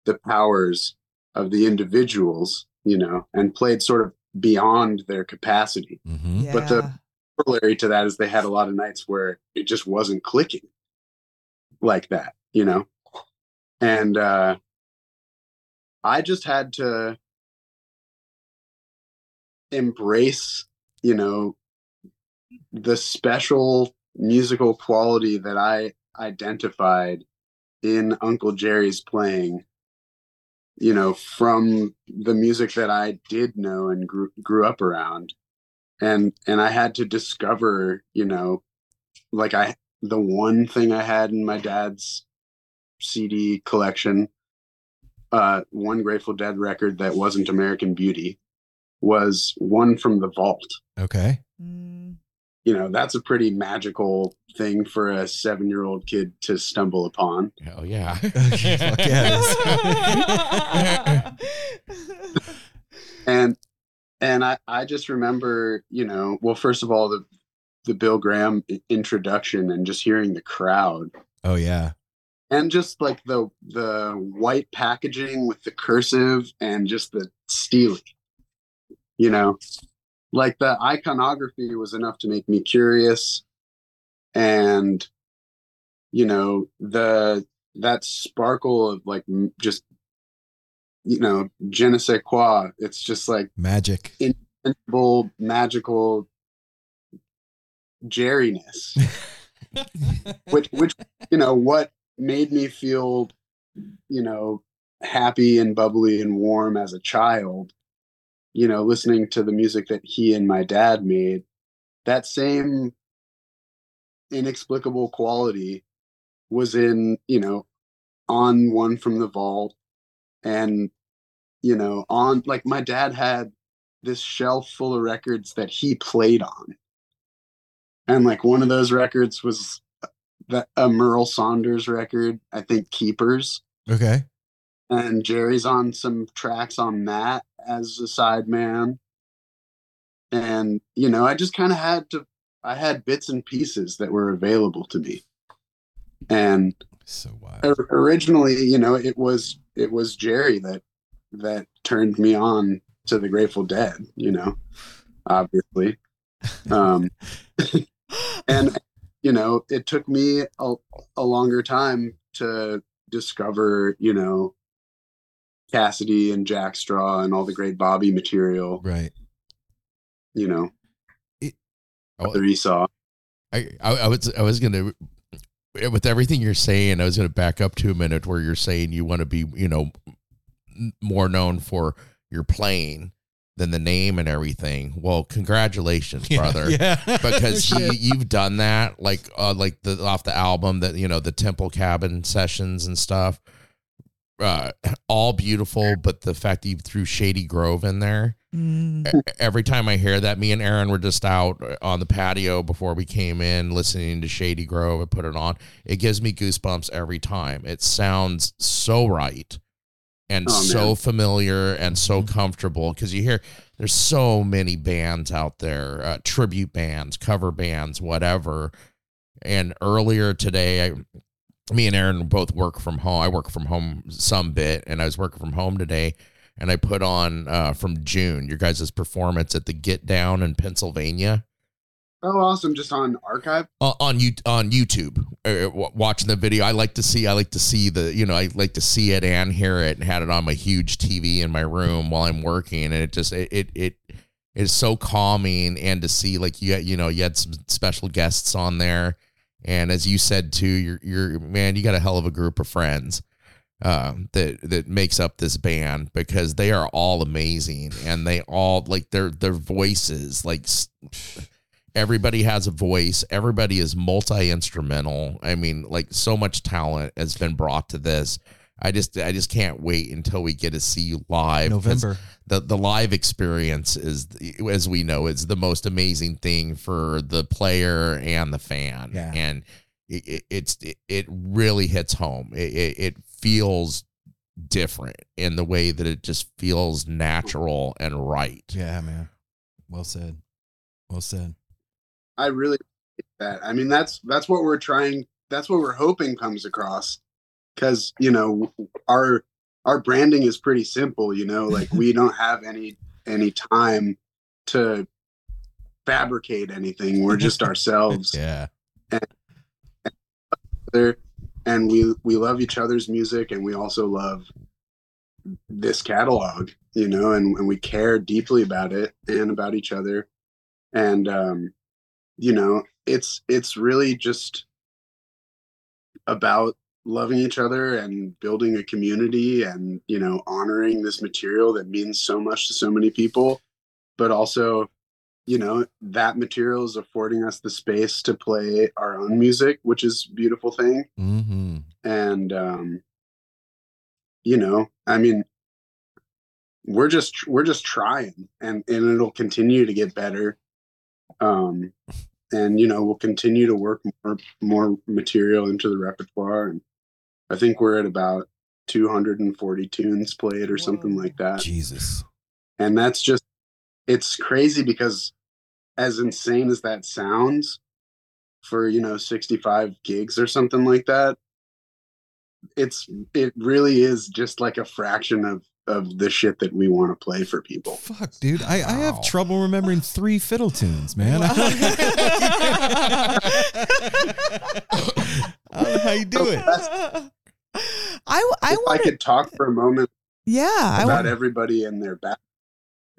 the powers of the individuals, you know, and played sort of beyond their capacity. Mhm. Yeah. But the corollary to that is they had a lot of nights where it just wasn't clicking like that, you know? And uh I just had to embrace, you know, the special musical quality that I identified in Uncle Jerry's playing, you know, from the music that I did know and grew, grew up around. And and I had to discover, you know, like I the one thing I had in my dad's CD collection, uh, one Grateful Dead record that wasn't American Beauty was one from the vault. Okay. Mm, you know that's a pretty magical thing for a seven year old kid to stumble upon. Hell yeah. Yeah, and and i i just remember you know well first of all the the bill graham introduction and just hearing the crowd. Oh yeah. And just like the the white packaging with the cursive and just the steely you know? Like the iconography was enough to make me curious and you know the that sparkle of like m- just you know je ne sais quoi. It's just like magic. invincible magical jerryness which which you know what made me feel you know happy and bubbly and warm as a child you know listening to the music that he and my dad made that same inexplicable quality was in you know on one from the vault and you know on like my dad had this shelf full of records that he played on and like one of those records was uh, that a Merl Saunders record, I think Keepers, okay and Jerry's on some tracks on that as a side man. And you know, I just kind of had to I had bits and pieces that were available to me. And so wild originally, you know, it was it was Jerry that that turned me on to the Grateful Dead, you know, obviously. Um and you know it took me a, a longer time to discover you know cassidy and jack straw and all the great bobby material. Right. You know Oh, other esau I, I, I was I was gonna with everything you're saying, I was gonna back up to a minute where you're saying you want to be, you know, more known for your playing than the name and everything. Well, congratulations, Yeah, brother. yeah. because you, you've done that like uh, like the off the album that you know the Temple Cabin sessions and stuff. Uh, all beautiful, but the fact that you threw Shady Grove in there. Mm. Every time I hear that, me and Aaron were just out on the patio before we came in, listening to Shady Grove and put it on. It gives me goosebumps every time. It sounds so right and Oh, so familiar and so comfortable because you hear there's so many bands out there, uh, tribute bands, cover bands, whatever. And earlier today, I, me and Aaron both work from home. I work from home some bit, and I was working from home today. And I put on uh, from June your guys' performance at the Get Down in Pennsylvania Oh, awesome! Just on archive. uh, on you on YouTube, uh, watching the video. I like to see. I like to see the. You know, I like to see it and hear it, and had it on my huge TV in my room while I'm working, and it just it it, it is so calming, and to see like you you know you had some special guests on there, and as you said too, you're you're man, you got a hell of a group of friends. Uh, that that makes up this band because they are all amazing and they all like their their voices like everybody has a voice everybody is multi-instrumental i mean like so much talent has been brought to this i just i just can't wait until we get to see you live. November. the the live experience is as we know is the most amazing thing for the player and the fan Yeah. and it, it, it's it, it really hits home it, it, it feels different in the way that it just feels natural and right Yeah, man. Well said. Well said. I really like that. I mean, that's that's what we're trying. That's what we're hoping comes across, because you know our our branding is pretty simple. You know, like we don't have any any time to fabricate anything. We're just ourselves. Yeah. There, and we we love each other's music, and we also love this catalog. You know, and, and we care deeply about it and about each other, and um, you know it's it's really just about loving each other and building a community and you know honoring this material that means so much to so many people but also you know that material is affording us the space to play our own music which is a beautiful thing Mm-hmm. and um you know i mean we're just we're just trying and and it'll continue to get better um and you know we'll continue to work more more material into the repertoire and i think we're at about 240 tunes played or something like that Jesus. and that's just it's crazy because as insane as that sounds for you know 65 gigs or something like that it's it really is just like a fraction of of the shit that we want to play for people Fuck, dude. I, I have trouble remembering three fiddle tunes, man. I don't know how you do it. I I if i could talk for a moment yeah I about want everybody and their back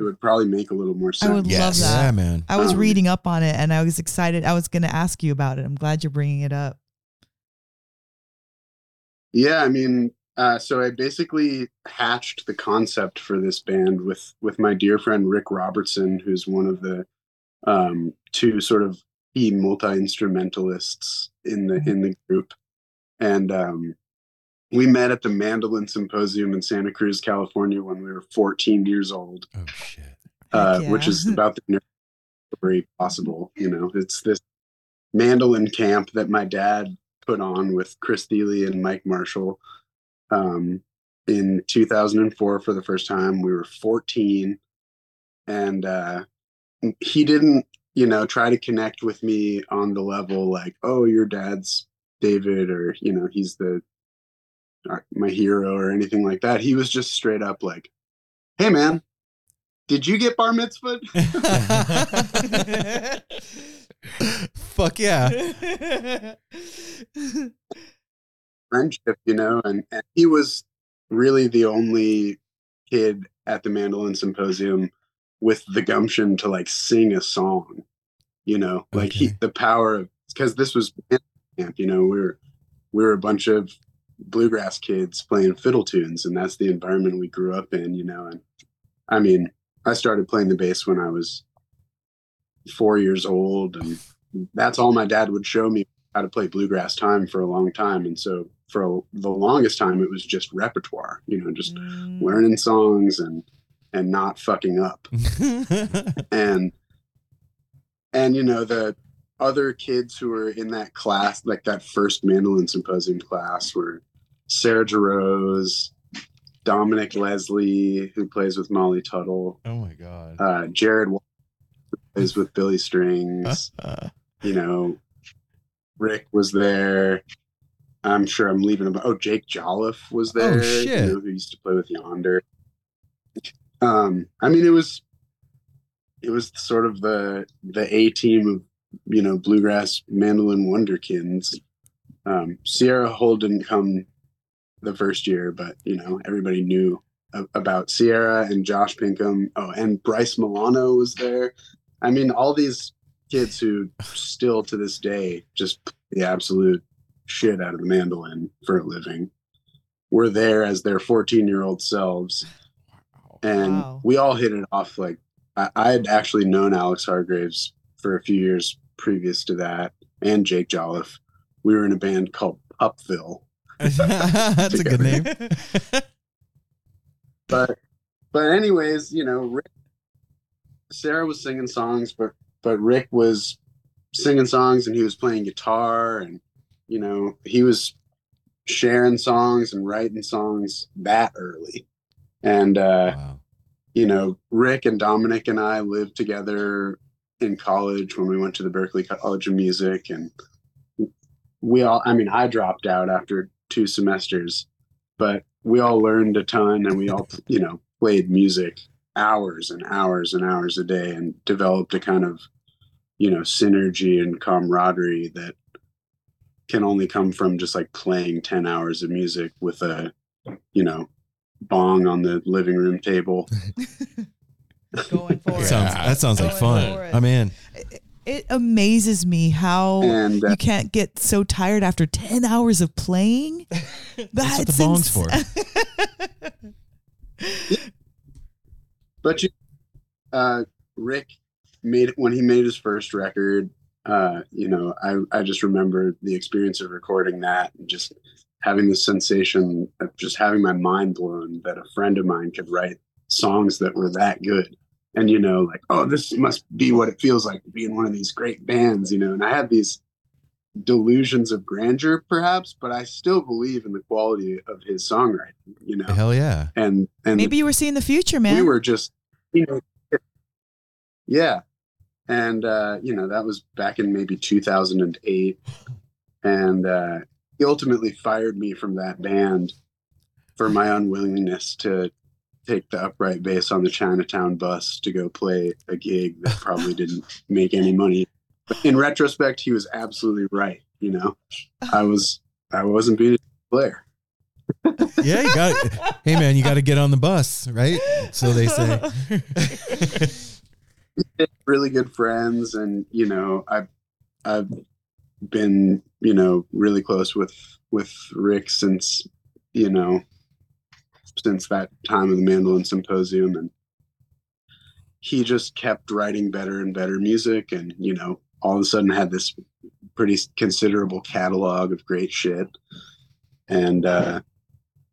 it would probably make a little more sense. I would sense love that. Yeah, man. I was Um, reading up on it and I was excited. I was going to ask you about it. I'm glad you're bringing it up. Yeah, I mean, uh, so I basically hatched the concept for this band with with my dear friend Ric Robertson, who's one of the um, two sort of key multi instrumentalists in the in the group, and um, we met at the Mandolin Symposium in Santa Cruz, California, when we were 14 years old, Oh shit. uh, Heck which is about the nearest story possible. You know, it's this mandolin camp that my dad put on with Chris Thile and Mike Marshall um, in 2004 for the first time. We were 14, and uh, he didn't, you know, try to connect with me on the level like, oh, your dad's David, or you know, he's the Uh, my hero, or anything like that. He was just straight up like, hey, man. Did you get bar mitzvah? Fuck yeah. friendship, you know, and, and he was really the only kid at the mandolin symposium with the gumption to like sing a song, you know, like he the power of because this was camp, you know, we were we were a bunch of bluegrass kids playing fiddle tunes, and that's the environment we grew up in, you know, and I mean, I started playing the bass when I was four years old, and that's all my dad would show me how to play bluegrass time for a long time. And so for a, the longest time, it was just repertoire, you know, just Mm. learning songs and and not fucking up. and and you know the other kids who were in that class, like that first mandolin symposium class, were Sarah Jarosz, Dominick Leslie, who plays with Molly Tuttle, oh my god. uh, Jared Wa- who plays with Billy Strings. you know, Ric was there. I'm sure I'm leaving about. Oh, Jake Jolliff was there. Oh, shit. You know, who used to play with Yonder. Um, I mean, it was, it was sort of the the A team of you know bluegrass mandolin wonderkins. Um, Sierra Hull didn't come the first year, but you know everybody knew a- about Sierra and Josh Pinkham. Oh, and Bryce Milano was there. I mean, all these kids who still to this day just play the absolute shit out of the mandolin for a living were there as their 14 year old selves and Wow. we all hit it off like I, I had actually known alex hargreaves for a few years previous to that and jake jolliff we were in a band called Upville. That's a good name. but but anyways you know ric, sarah was singing songs but but ric was singing songs and he was playing guitar and you know he was sharing songs and writing songs that early and uh Wow. you know ric and dominick and i lived together in college when we went to the berklee college of music and we all i mean i dropped out after two semesters but we all learned a ton and we all you know played music hours and hours and hours a day and developed a kind of you know synergy and camaraderie that can only come from just like playing 10 hours of music with a you know bong on the living room table Going for it. Sounds, that sounds like fun. I'm in. It amazes me how and uh, you can't get so tired after 10 hours of playing. That's what the That's bong's for. but you uh ric made when he made his first record uh you know i i just remember the experience of recording that and just having the sensation of just having my mind blown that a friend of mine could write songs that were that good and you know like oh this must be what it feels like to be in one of these great bands you know and i had these delusions of grandeur perhaps but i still believe in the quality of his songwriting you know Hell yeah. and and Maybe you were seeing the future, man. we were just you know yeah and uh you know that was back in maybe 2008 and uh he ultimately fired me from that band for my unwillingness to take the upright bass on the chinatown bus to go play a gig that probably didn't make any money but in retrospect he was absolutely right you know i was i wasn't being a player Yeah, you got. hey man, you got to get on the bus, right? So they say. really good friends and you know i've i've been you know really close with with ric since you know since that time of the mandolin symposium and he just kept writing better and better music and you know all of a sudden had this pretty considerable catalog of great shit and uh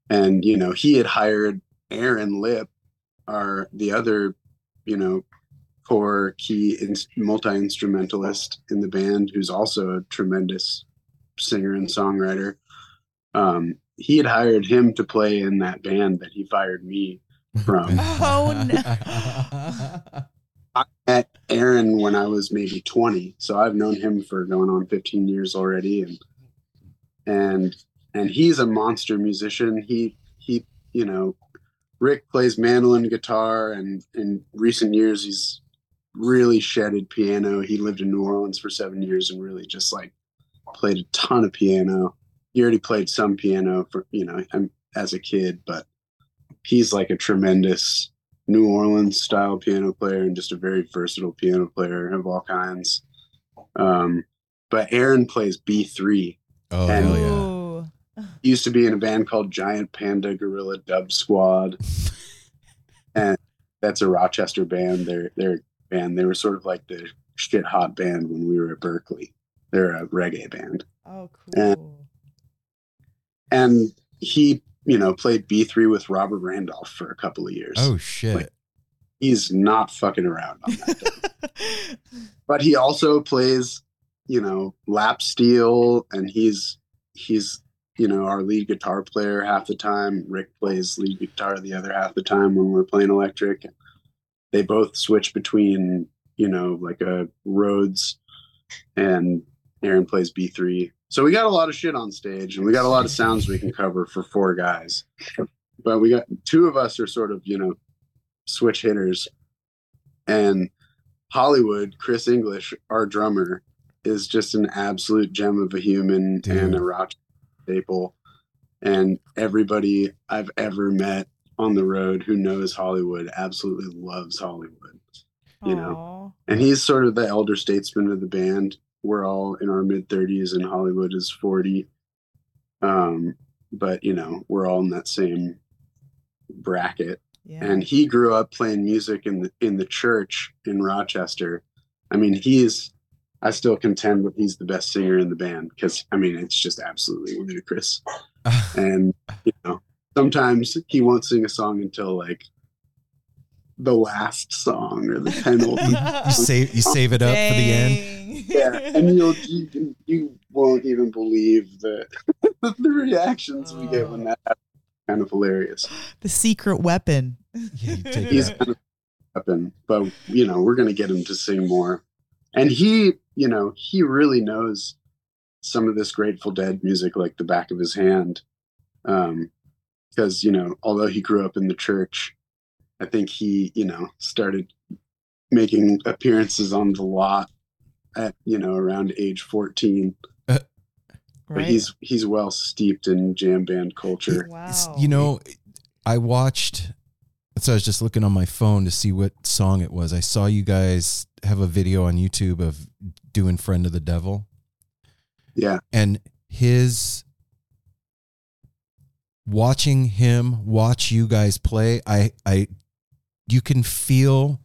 and you know he had hired aaron lipp our the other you know core key in, multi instrumentalist in the band, who's also a tremendous singer and songwriter. Um, he had hired him to play in that band that he fired me from. Oh, no. I met Aaron when I was maybe 20, so I've known him for going on 15 years already, and and and he's a monster musician. He he, you know, Ric plays mandolin, guitar, and in recent years he's really shedded piano. He lived in New Orleans for seven years and really just like played a ton of piano. He already played some piano for you know as a kid, but he's like a tremendous New Orleans style piano player and just a very versatile piano player of all kinds. Um, but Aaron plays B three. Oh And- hell yeah. Used to be in a band called Giant Panda Guerilla Dub Squad. and that's a Rochester band. They're they're a band. They were sort of like the shit hot band when we were at Berklee. They're a reggae band. Oh, cool. And he, you know, played B3 with Robert Randolph for a couple of years. Oh shit. Like- He's not fucking around on that. but he also plays, you know, lap steel and he's he's you know our lead guitar player half the time. Ric plays lead guitar the other half the time when we're playing electric. They both switch between, you know, like a Rhodes and Aaron plays B3. So we got a lot of shit on stage and we got a lot of sounds we can cover for four guys. But we got two of us are sort of, you know, switch hitters. And Hollywood, Chris English, our drummer, is just an absolute gem of a human and a rock staple. And everybody I've ever met on the road who knows Hollywood absolutely loves Hollywood. You know, and he's sort of the elder statesman of the band. We're all in our mid 30s, and Hollywood is 40. Um, but you know, we're all in that same bracket. Yeah. And he grew up playing music in the in the church in Rochester. I mean, he's I still contend that he's the best singer in the band because I mean it's just absolutely ludicrous. and you know, sometimes he won't sing a song until like the last song or the penultimate. You save you save it up for the end. yeah, and you'll you, you won't even believe the the reactions we get when that happens. Kind of hilarious. the secret weapon. He's kind of weapon, but you know we're gonna get him to sing more, and he, you know, he really knows some of this Grateful Dead music like the back of his hand, um, because you know although he grew up in the church, I think he, you know, started making appearances on the lot at you know around age fourteen. Uh, but Right. he's he's well steeped in jam band culture. It's- You know, I watched. So I was just looking on my phone to see what song it was. I saw you guys have a video on YouTube of doing "Friend of the Devil." Yeah. and his watching him watch you guys play. I I you can feel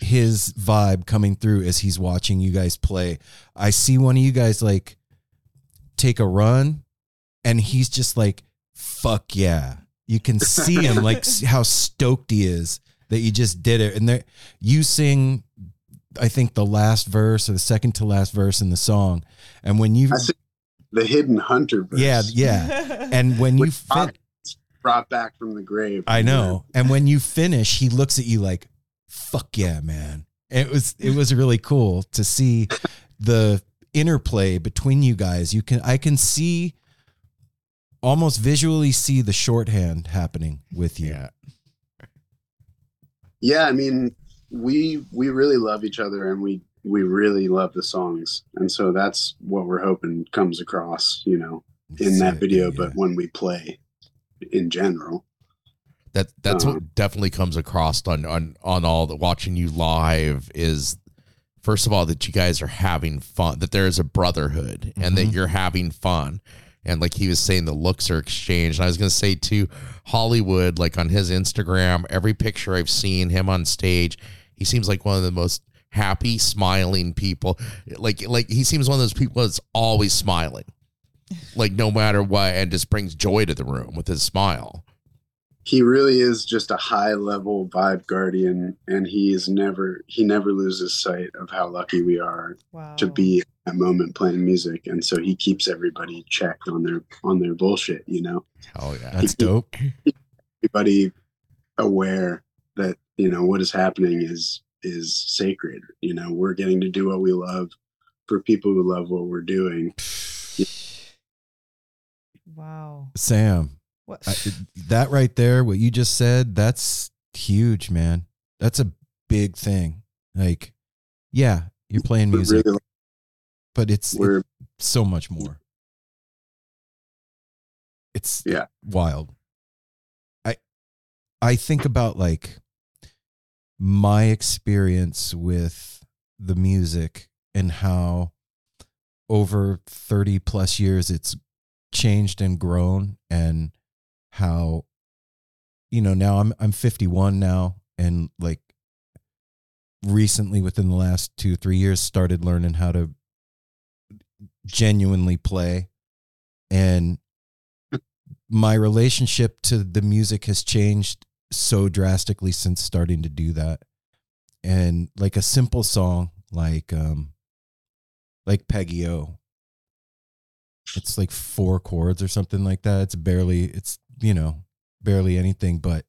his vibe coming through as he's watching you guys play. I see one of you guys like take a run and he's just like fuck yeah. You can see him like how stoked he is that you just did it and there you sing I think the last verse or the second to last verse in the song and when you the hidden hunter verse. yeah yeah and when you fin- brought back from the grave. I know. And when you finish, he looks at you like, "Fuck yeah, man!" It was it was really cool to see the interplay between you guys. You can I can see almost visually see the shorthand happening with you. Yeah. Yeah, I mean, we we really love each other and we we really love the songs. And so that's what we're hoping comes across, you know, in that video, but when we play in general. That that's Uh-huh. what definitely comes across on on on all the watching you live is first of all that you guys are having fun, that there is a brotherhood and that Mhm. you're having fun. And like he was saying, the looks are exchanged. And I was gonna say too, Hollywood, like on his Instagram, every picture I've seen him on stage, he seems like one of the most happy, smiling people. Like like he seems one of those people that's always smiling. Like no matter what, and just brings joy to the room with his smile. He really is just a high level vibe guardian and he is never he never loses sight of how lucky we are to be at that moment playing music. And so he keeps everybody checked on their on their bullshit, you know. Oh yeah. That's dope. everybody aware that you know what is happening is is sacred you know we're getting to do what we love for people who love what we're doing Wow. Sam, What? I, that right there, what you just said, that's huge, man. That's a big thing. Like, yeah, you're playing music, really- but it's, it's so much more. It's Yeah. wild. I I think about like my experience with the music and how over 30 plus years it's changed and grown and how you know, now I'm I'm 51 now, and like recently, within the last two three years, started learning how to genuinely play, and my relationship to the music has changed so drastically since starting to do that. And like a simple song like um like Peggy O. It's like four chords or something like that. It's barely it's you know, barely anything, but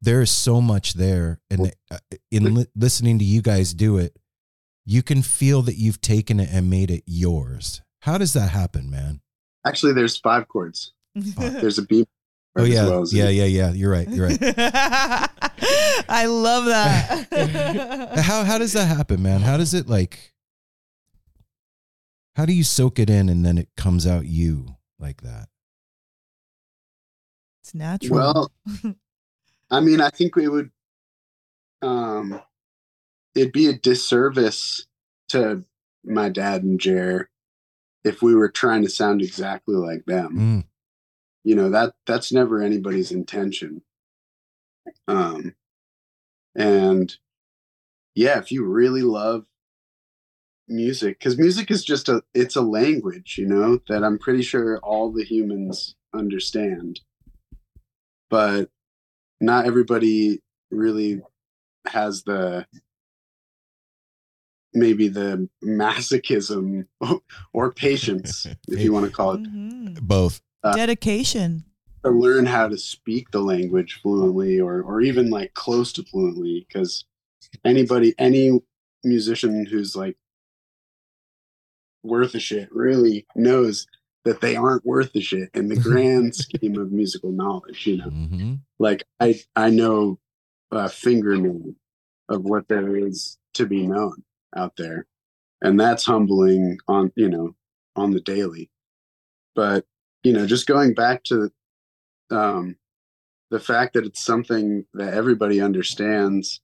there is so much there and uh, in li- listening to you guys do it, you can feel that you've taken it and made it yours. How does that happen, man? Actually, there's five chords. There's a B. Oh as yeah, well as yeah, yeah, yeah. You're right. You're right. I love that. how how does that happen, man? How does it like? How do you soak it in and then it comes out you like that? it's natural. Well, I mean, I think we would. Um, it'd be a disservice to my dad and Jer if we were trying to sound exactly like them. Mm, You know that that's never anybody's intention. Um, and yeah, if you really love music, because music is just a it's a language, you know, that I'm pretty sure all the humans understand, but not everybody really has the maybe the masochism or patience, if you want to call it, Mhm. both. Uh, Dedication. to learn how to speak the language fluently or or even like close to fluently because anybody any musician who's like worth a shit really knows that they aren't worth a shit in the grand scheme of musical knowledge you know? Hmm like i i know a fingernail of what there is to be known out there and that's humbling on you know on the daily. But you know just going back to um the fact that it's something that everybody understands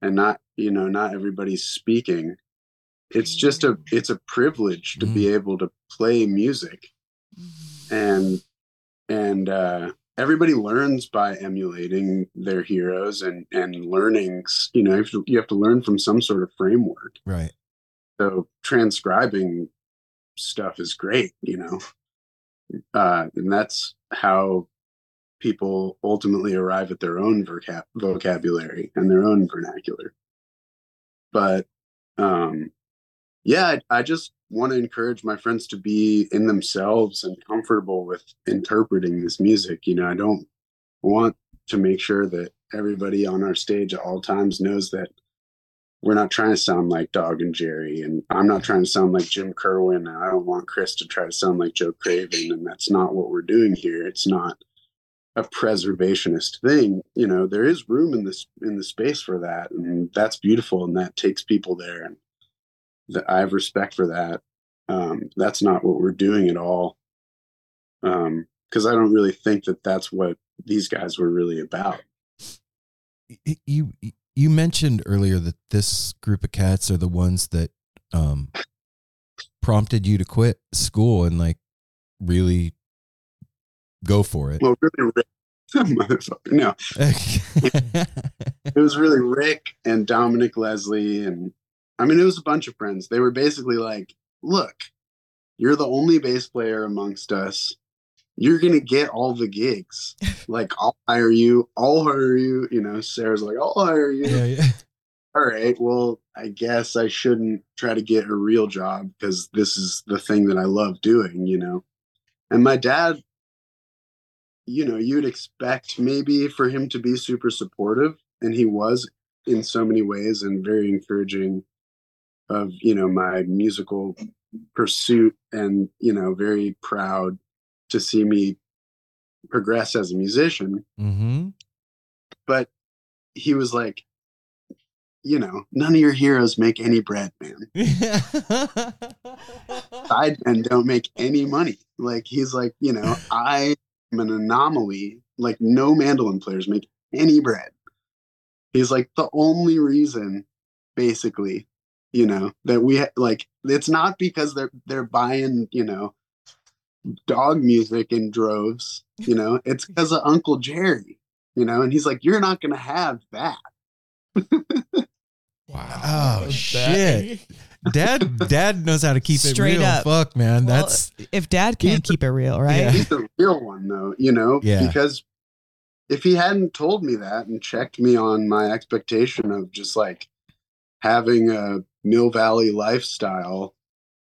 and not you know not everybody's speaking it's just a it's a privilege to be able to play music. And and uh everybody learns by emulating their heroes and and learning you know you have to, you have to learn from some sort of framework. Right. so transcribing stuff is great you know? Uh and that's how people ultimately arrive at their own vocab- vocabulary and their own vernacular. But um yeah I, I just want to encourage my friends to be in themselves and comfortable with interpreting this music you know i don't want to make sure that everybody on our stage at all times knows that we're not trying to sound like Dawg and Jerry, and I'm not trying to sound like Jim Kerwan, and I don't want Chris to try to sound like Joe Craven, and that's not what we're doing here. It's not a preservationist thing. You know, there is room in this in the space for that, and that's beautiful, and that takes people there, and that I have respect for that. Um, that's not what we're doing at all, because I don't really think that that's what these guys were really about. You you mentioned earlier that this group of cats are the ones that um prompted you to quit school and like really go for it. Well, really, Ric, motherfucker, no, it was really Ric and Dominick Leslie, and I mean, it was a bunch of friends. They were basically like, "Look, you're the only bass player amongst us. You're gonna get all the gigs. Like, I'll hire you. I'll hire you. You know." Sarah's like, "I'll hire you." yeah, yeah. All right. Well, I guess I shouldn't try to get a real job because this is the thing that I love doing. You know, and my dad you know, you'd expect maybe for him to be super supportive, and he was in so many ways and very encouraging of, you know, my musical pursuit and, you know, very proud to see me progress as a musician. Mm-hmm. But he was like, you know, none of your heroes make any bread, man. Sidemen don't make any money. Like he's like, you know, I am an anomaly. Like no mandolin players make any bread. He's like the only reason, basically, you know, that we ha- like. It's not because they're they're buying, you know, Dawg music in droves. You know, it's because of Uncle Jerry. you know, and he's like, You're not gonna have that. wow Oh shit. Dad dad knows how to keep Straight it real. up. Fuck man. Well, That's if dad can't keep it real, right? Yeah. He's the real one though, you know, Yeah. because if he hadn't told me that and checked me on my expectation of just like having a Mill Valley lifestyle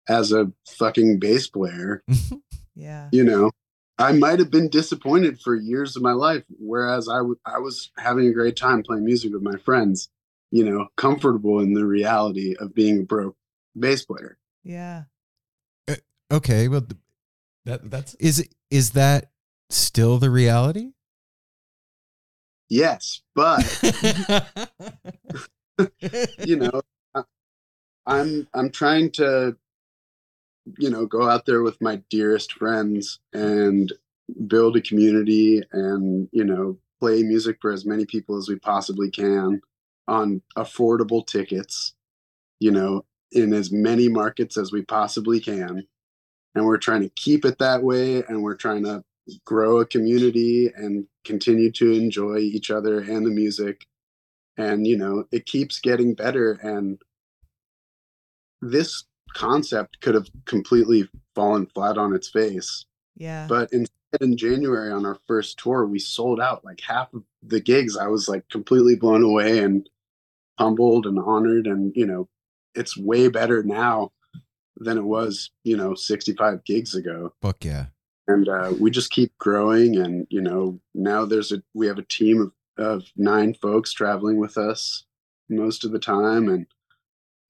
as a fucking bass player, Yeah. you know, I might have been disappointed for years of my life. Whereas I w- I was having a great time playing music with my friends, you know, comfortable in the reality of being a broke bass player. Yeah. Eh, okay, well th- That that's is is that still the reality? Yes, but you know, I- I'm I'm trying to, you know, go out there with my dearest friends and build a community and you know play music for as many people as we possibly can on affordable tickets, you know, in as many markets as we possibly can. And we're trying to keep it that way and we're trying to grow a community and continue to enjoy each other and the music and you know it keeps getting better and this concept could have completely fallen flat on its face Yeah. but instead in january on our first tour we sold out like half of the gigs i was like completely blown away and humbled and honored and you know it's way better now than it was you know 65 gigs ago Fuck yeah. and uh, we just keep growing and you know now there's a we have a team of, of nine folks traveling with us most of the time and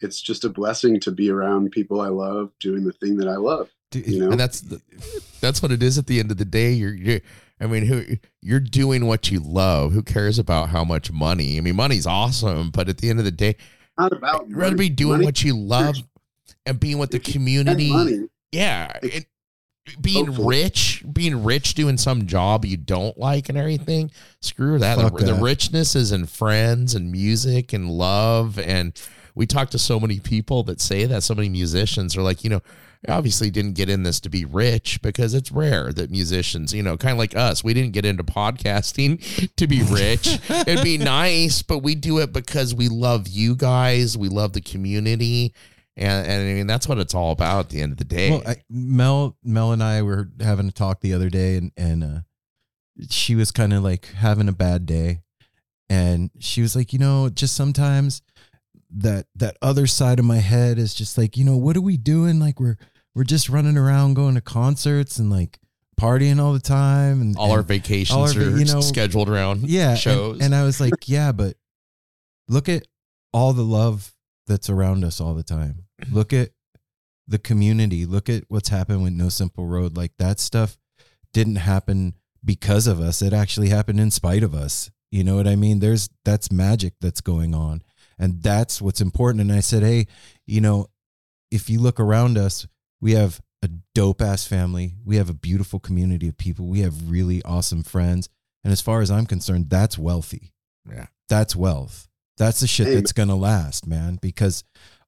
it's just a blessing to be around people i love doing the thing that i love Dude, you know and that's the, that's what it is at the end of the day. You're, you're I mean, who you're doing what you love. Who cares about how much money? I mean, money's awesome, but at the end of the day, not about you'd rather money. be doing Money- what you love and being with the If you community. money Yeah. it- being Hopefully. rich, being rich doing some job you don't like and everything, screw that. Fuck The, the richness is in friends and music and love. And we talk to so many people that say that. So many musicians are like, you know, I obviously didn't get in this to be rich because it's rare that musicians, you know, kind of like us, we didn't get into podcasting to be rich. It'd be nice, but we do it because we love you guys. We love the community. And, and I mean, that's what it's all about at the end of the day. Well, I, Mel, Mel and I were having a talk the other day, and and uh, she was kind of like having a bad day, and she was like, you know, just sometimes that that other side of my head is just like, you know, what are we doing? Like we're we're just running around going to concerts and like partying all the time, and all our vacations all our are you know, scheduled around yeah and- shows. And, I was like, yeah, but look at all the love that's around us all the time. Look at the community. Look at what's happened with No Simple Road. Like that stuff didn't happen because of us. It actually happened in spite of us. You know what I mean? There's that's magic that's going on. And that's what's important. And I said, hey, you know, if you look around us, we have a dope ass family. We have a beautiful community of people. We have really awesome friends. And as far as I'm concerned, that's wealthy. Yeah. That's wealth. That's the shit Amen. that's going to last, man, because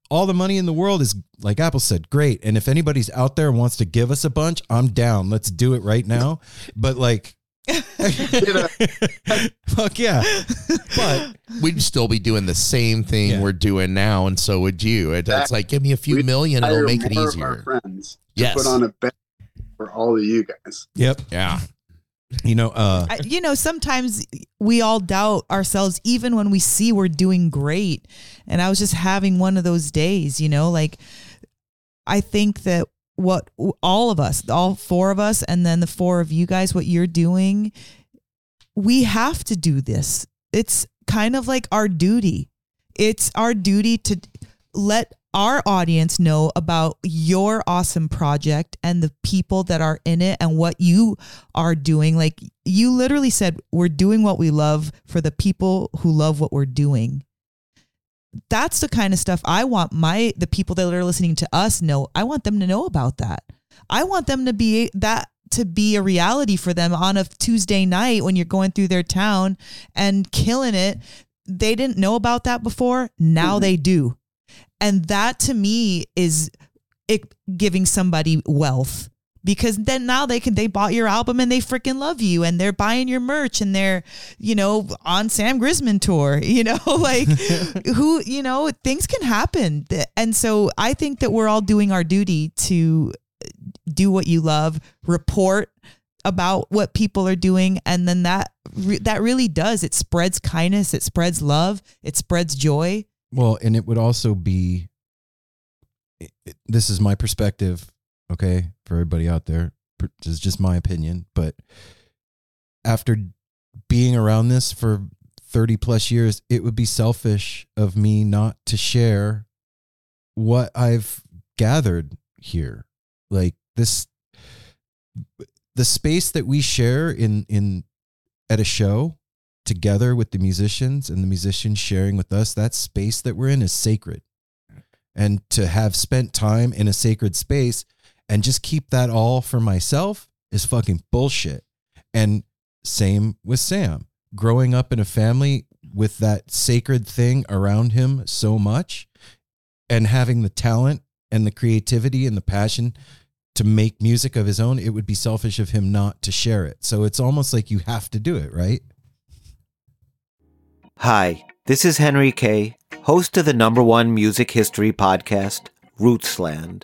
all the money in the world is like Apple said, great. And if anybody's out there and wants to give us a bunch, I'm down. Let's do it right now. But like fuck yeah. But We'd still be doing the same thing Yeah. we're doing now, and so would you. It- It's like give me a few We'd million, it'll hire make it more of our easier. friends to Yes. put on a bet for all of you guys yep. Yeah, You know, uh I, you know, sometimes we all doubt ourselves, even when we see we're doing great. And I was just having one of those days, you know, like I think that what all of us, all four of us, and then the four of you guys, what you're doing, we have to do this. It's kind of like our duty. It's our duty to let our audience know about your awesome project and the people that are in it and what you are doing. Like you literally said, we're doing what we love for the people who love what we're doing. That's the kind of stuff I want my the people that are listening to us know. I want them to know about that. I want them to be that to be a reality for them on a Tuesday night when you're going through their town and killing it. They didn't know about that before. Now mm-hmm. they do. And that to me is it giving somebody wealth because then now they can they bought your album and they freaking love you and they're buying your merch and they're you know on Sam Grisman tour you know like who you know things can happen. And so I think that we're all doing our duty to do what you love report about what people are doing and then that that really does it spreads kindness it spreads love it spreads joy. Well, and it would also be this is my perspective, okay, for everybody out there. This is just my opinion, but after being around this for 30 plus years, it would be selfish of me not to share what I've gathered here. Like this the space that we share in in at a show together with the musicians and the musicians sharing with us that space that we're in is sacred and to have spent time in a sacred space and just keep that all for myself is fucking bullshit and same with sam growing up in a family with that sacred thing around him so much and having the talent and the creativity and the passion to make music of his own, it would be selfish of him not to share it. So it's almost like you have to do it, right? Hi, this is Henry Kay, host of the number one music history podcast, Rootsland.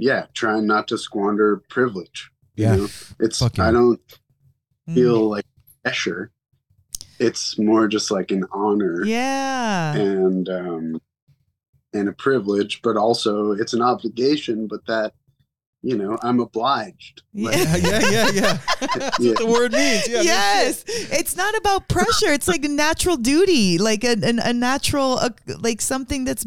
yeah trying not to squander privilege you Yeah. know? it's Fuck yeah. i don't Mm. feel like pressure it's more just like an honor yeah and um and a privilege but also it's an obligation but that you know i'm obliged. Like, Yeah. yeah, yeah, yeah. That's what the word means. Yeah, yes. it's not about pressure. It's like a natural duty like a, a, a natural uh, like something that's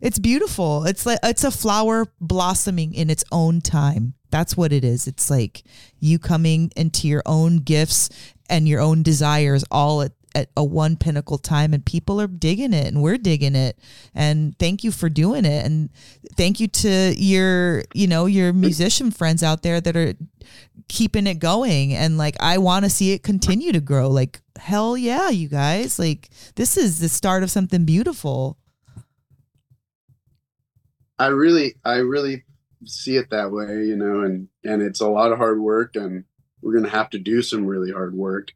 it's beautiful. It's like it's a flower blossoming in its own time. That's what it is. It's like you coming into your own gifts and your own desires all at at a one pinnacle time and people are digging it and we're digging it. And thank you for doing it. And thank you to your you know your musician friends out there that are keeping it going. And like I want to see it continue to grow. Like hell yeah you guys. Like this is the start of something beautiful. I really, I really see it that way, you know, and and it's a lot of hard work, and we're gonna have to do some really hard work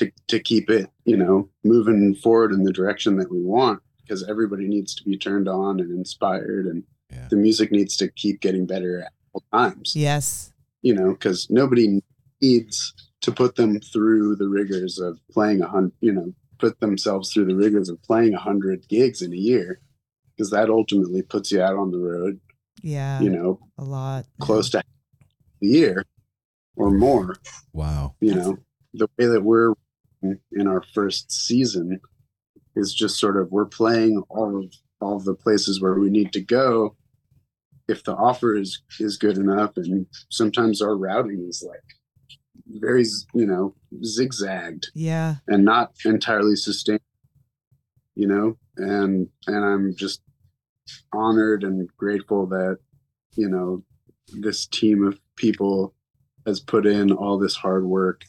to to keep it, you know, moving forward in the direction that we want, because everybody needs to be turned on and inspired, and Yeah. the music needs to keep getting better at all times, yes you know, because nobody needs to put them through the rigors of playing a hundred, you know, put themselves through the rigors of playing a hundred gigs in a year, because that ultimately puts you out on the road yeah you know, a lot close to a year or more. Wow. You know, the way that we're in our first season is just sort of we're playing all of all of the places where we need to go if the offer is is good enough. And sometimes our routing is like very you know zigzagged yeah. and not entirely sustained you know? And and i'm just honored and grateful that you know this team of people has put in all this hard work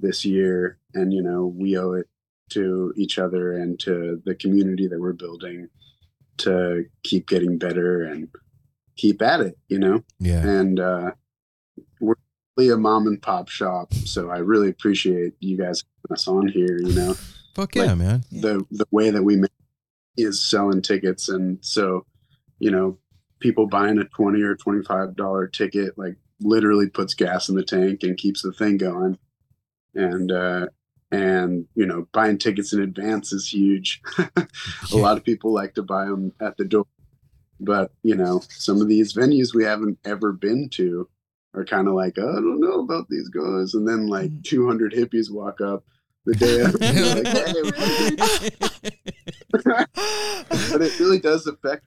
this year and you know we owe it to each other and to the community that we're building to keep getting better and keep at it you know Yeah. and uh we're really a mom and pop shop so i really appreciate you guys having us on here you know Fuck yeah, Like, man. the the way that we make is selling tickets and so you know people buying a 20 or 25 dollar ticket like literally puts gas in the tank and keeps the thing going and uh and you know buying tickets in advance is huge. A lot of people like to buy them at the door but you know some of these venues we haven't ever been to are kind of like oh, i don't know about these guys and then like 200 hippies walk up the day after like, hey, but it really does affect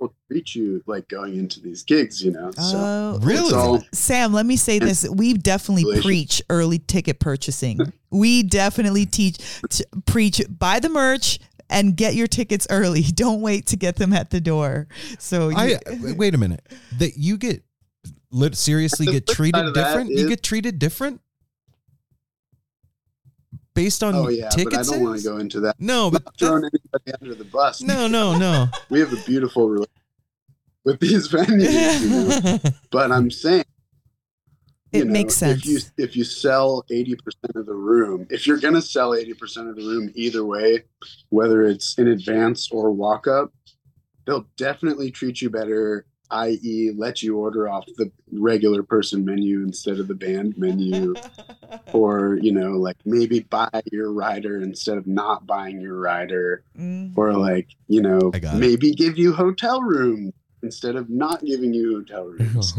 treat treat you like going into these gigs, you know. So Oh, it's all- Sam, let me say this. We definitely preach early ticket purchasing. we definitely teach t- preach buy the merch and get your tickets early. Don't wait to get them at the door. So you- wait- wait a minute. That you get seriously get treated of that different. you get treated different based on oh yeah, ticket but I don't want to go into that. No, but Not throwing anybody under the bus. No, no, no. we have a beautiful relationship with these venues, you know? but I'm saying. It makes sense. If you if you sell eighty percent of the room, if you're gonna sell eighty percent of the room either way, whether it's in advance or walk up, they'll definitely treat you better. I.e., let you order off the regular person menu instead of the band menu, or you know, like maybe buy your rider instead of not buying your rider, Mm. or like you know, I got it. maybe give you hotel room instead of not giving you hotel rooms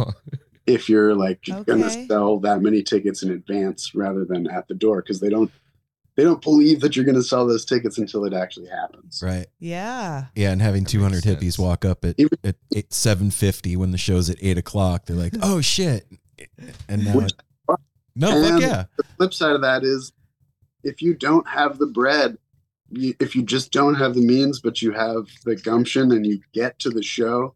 if you're like Okay. gonna sell that many tickets in advance rather than at the door because they don't they don't believe that you're gonna sell those tickets until it actually happens. Right. yeah. Yeah, and having That 200 hippies sense. walk up at, at eight, 750 when the show's at 8 o'clock, they're like, oh shit. And now, Which- no, fuck And yeah. The flip side of that is if you don't have the bread, you, if you just don't have the means, but you have the gumption and you get to the show,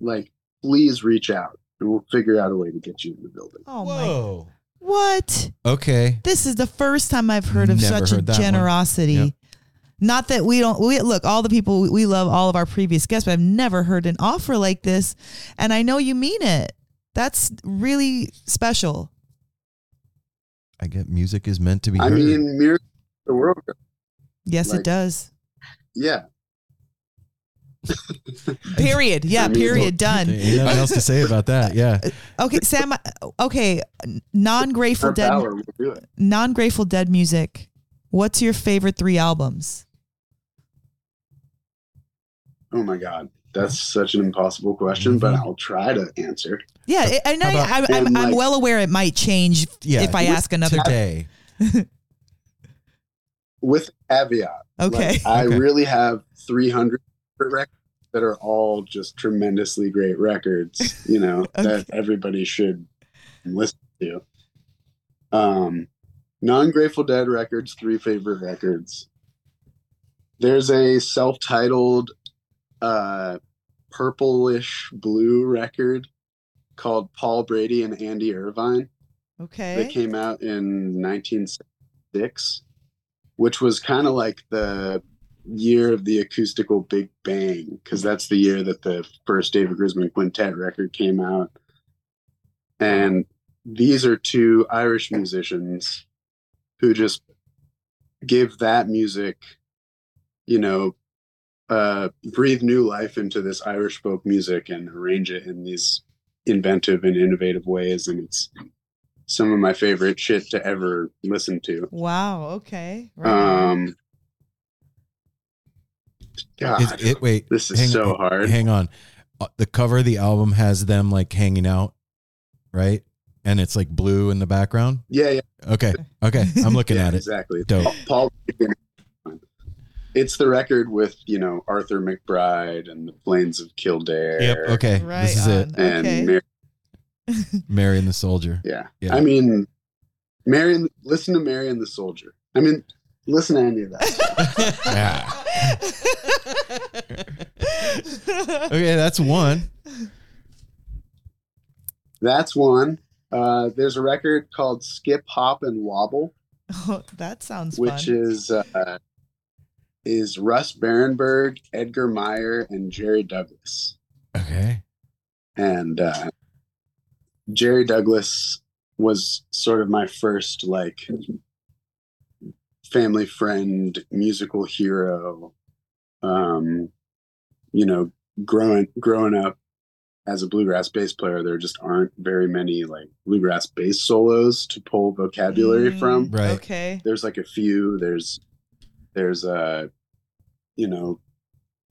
like please reach out and we'll figure out a way to get you in the building. Oh my Whoa. What? Okay. This is the first time I've heard of Never such a heard that one. generosity. Yep. Not that we don't we look all the people we love all of our previous guests, but I've never heard an offer like this, and I know you mean it. That's really special. I get music is meant to be I heard. mean, mirror the world. Yes, Like- it does. Yeah. Period. Yeah. Period. There Done. ain't nothing else to say about that. Yeah. Okay, Sam. Okay, non Grateful Dead, we'll non Grateful Dead music. What's your favorite three albums? Oh my God. That's such an impossible question, but Mhm. I'll try to answer. Yeah, it- and I, about, I, I'm, And, I'm like- well aware it might change Yeah. if I ask another. day. With caveat. Okay. Like, I Okay. really have 300 records that are all just tremendously great records, you know, that everybody should listen to. Um, non Grateful Dead records, three favorite records. There's a self titled uh, purplish blue record called Paul Brady and Andy Irvine Okay. that came out in 1966, which was kind of like the year of the acoustical Big Bang, because that's the year that the first David Grisman Quintet record came out. And these are two Irish musicians who just give that music, you know, uh, breathe new life into this Irish folk music and arrange it in these inventive and innovative ways. And it's some of my favorite shit to ever listen to. Wow. Okay. Right. Um, God, Is it, wait. this is hang- so hard. Hang on. Uh, The cover of the album has them like hanging out, right? And it's like blue in the background. yeah, yeah, Okay. Okay. I'm looking yeah, at it. exactly. Dope. Paul. It's the record with you know Arthur McBride and the Plains of Kildare. Yep. Okay. Right this is it. And Okay. Mary, Mary and the Soldier. yeah. Yeah. I mean, Marion. Listen to Mary and the Soldier. I mean, listen to any of that. Yeah. Okay. That's one. That's one. Uh, there's a record called Skip, Hop, and Wobble. Oh, that sounds which fun. is uh, is Russ Barenberg, Edgar Meyer, and Jerry Douglas. Okay. And uh, Jerry Douglas was sort of my first like family friend, musical hero. Um, you know, growing growing up as a bluegrass bass player, there just aren't very many like bluegrass bass solos to pull vocabulary Mm, from Right. Okay. there's like a few there's there's uh you know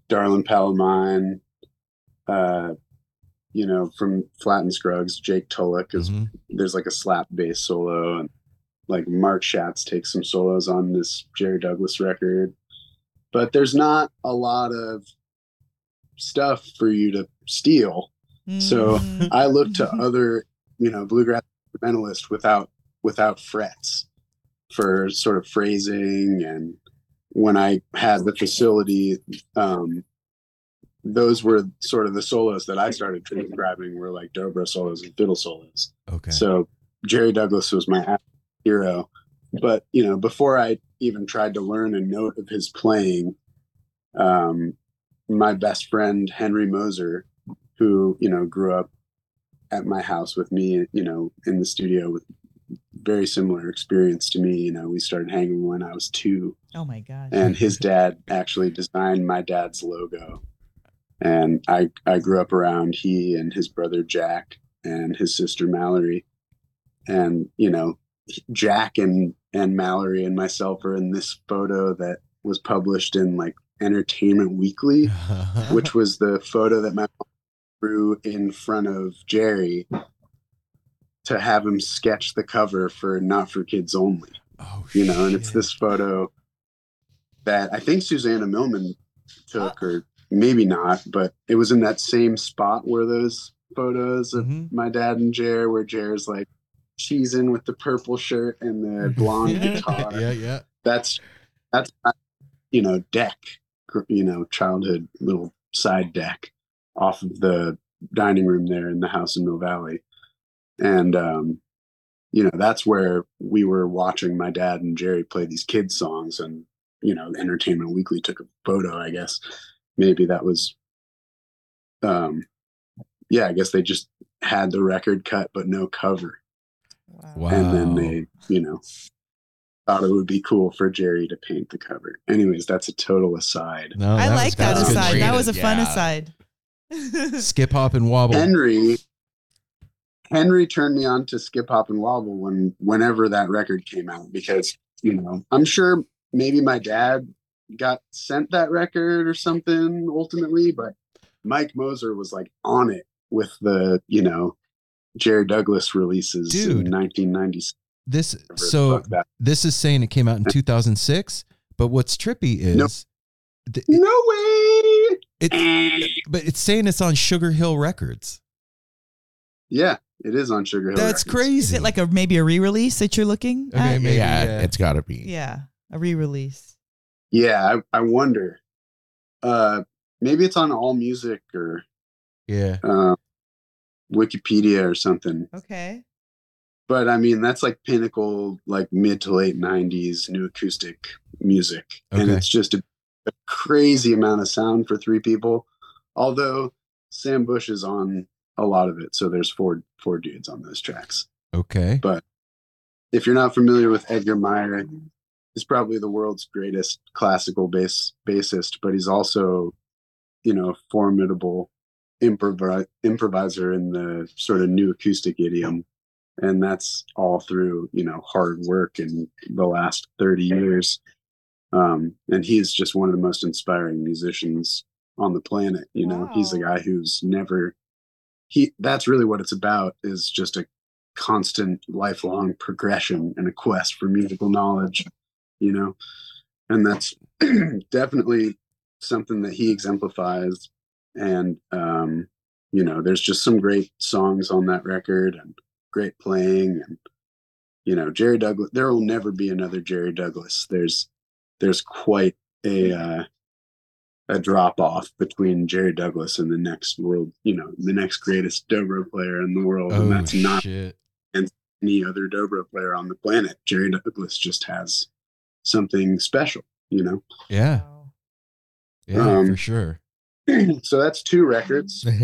darlin palomine uh you know from flatt and scruggs jake tullock is Mhm. there's like a slap bass solo and like mark schatz takes some solos on this jerry douglas record but there's not a lot of stuff for you to steal. So Mm. I look to other, you know, bluegrass instrumentalists without without frets for sort of phrasing and when I had the facility, um, those were sort of the solos that I started transcribing were like dobro solos and fiddle solos. Okay. So Jerry Douglas was my hero. But you know, before I even tried to learn a note of his playing, um, my best friend Henry Moser, who you know grew up at my house with me, you know, in the studio with very similar experience to me. You know, we started hanging when I was two, Oh my gosh. and his dad actually designed my dad's logo. And I I grew up around he and his brother Jack and his sister Mallory, and you know, Jack and and Mallory and myself are in this photo that was published in like Entertainment Weekly, which was the photo that my mom drew in front of Jerry to have him sketch the cover for Not for Kids Only. Oh, you know, and it's this photo that I think Susana Millman took, or maybe not, but it was in that same spot where those photos of mm-hmm. my dad and Jer, where Jer's like cheesing with the purple shirt and the blonde guitar. yeah, yeah. That's that's you know deck, you know childhood little side deck off of the dining room there in the house in Mill Valley, and um, you know that's where we were watching my dad and Jerry play these kids songs, and you know Entertainment Weekly took a photo. I guess maybe that was, um, yeah, I guess they just had the record cut but no cover, Wow. and then they you know thought it would be cool for Jerry to paint the cover. Anyways, that's a total aside. No, I like that was good aside. That was a treatment. fun aside. Skip, hop, and wobble. Henry Henry turned me on to Skip Hop and Wobble when whenever that record came out because you know I'm sure maybe my dad got sent that record or something ultimately, but Mike Moser was like on it with the you know Jerry Douglas releases Dude. in 1996. This Whatever so the fuck that- this is saying it came out in 2006, but what's trippy is Nope. th- no way. It's but it's saying it's on Sugar Hill Records. Yeah, it is on Sugar Hill. That's Records. crazy. Is it like a maybe a re-release that you're looking Okay, at? maybe, yeah, yeah. it's got to be. Yeah, a re-release. Yeah, I, I wonder. Uh, maybe it's on All Music or Yeah. uh, Wikipedia or something. Okay. But I mean, that's like pinnacle, like mid to late '90s new acoustic music, and it's just a, a crazy amount of sound for three people. Although Sam Bush is on a lot of it, so there's four four dudes on those tracks. Okay. But if you're not familiar with Edgar Meyer, he's probably the world's greatest classical bass bassist, but he's also, you know, a formidable improvi- improviser in the sort of new acoustic idiom. And that's all through, you know, hard work in the last 30 years. Um, and he's just one of the most inspiring musicians on the planet. You know, he's a guy who's never he that's really what it's about is just a constant lifelong progression and a quest for musical knowledge you know and that's definitely something that he exemplifies and um you know there's just some great songs on that record and great playing and you know jerry douglas there will never be another jerry douglas there's there's quite a uh a drop off between Jerry Douglas and the next world, you know, the next greatest dobro player in the world, Oh and that's not shit. and any other dobro player on the planet. Jerry Douglas just has something special, you know. Yeah. Yeah, Um, for sure. so that's two records.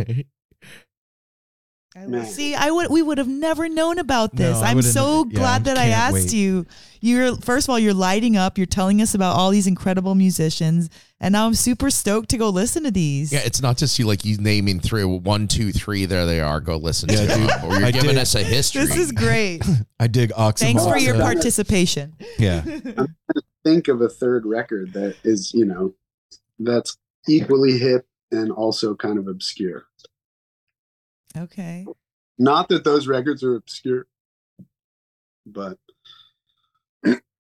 Man. See, I would we would have never known about this. I I'm so yeah, glad that I asked wait. you. You're first of all, you're lighting up. You're telling us about all these incredible musicians, and now I'm super stoked to go listen to these. Yeah, it's not just you like you naming three, one, two, three. There they are. Go listen to Yeah, them. Or you're I giving did. us a history. This is great. I dig Oxymoron. Thanks for your participation. Yeah. I'm trying to think of a third record that is, you know, that's equally hip and also kind of obscure. Okay. Not that those records are obscure, but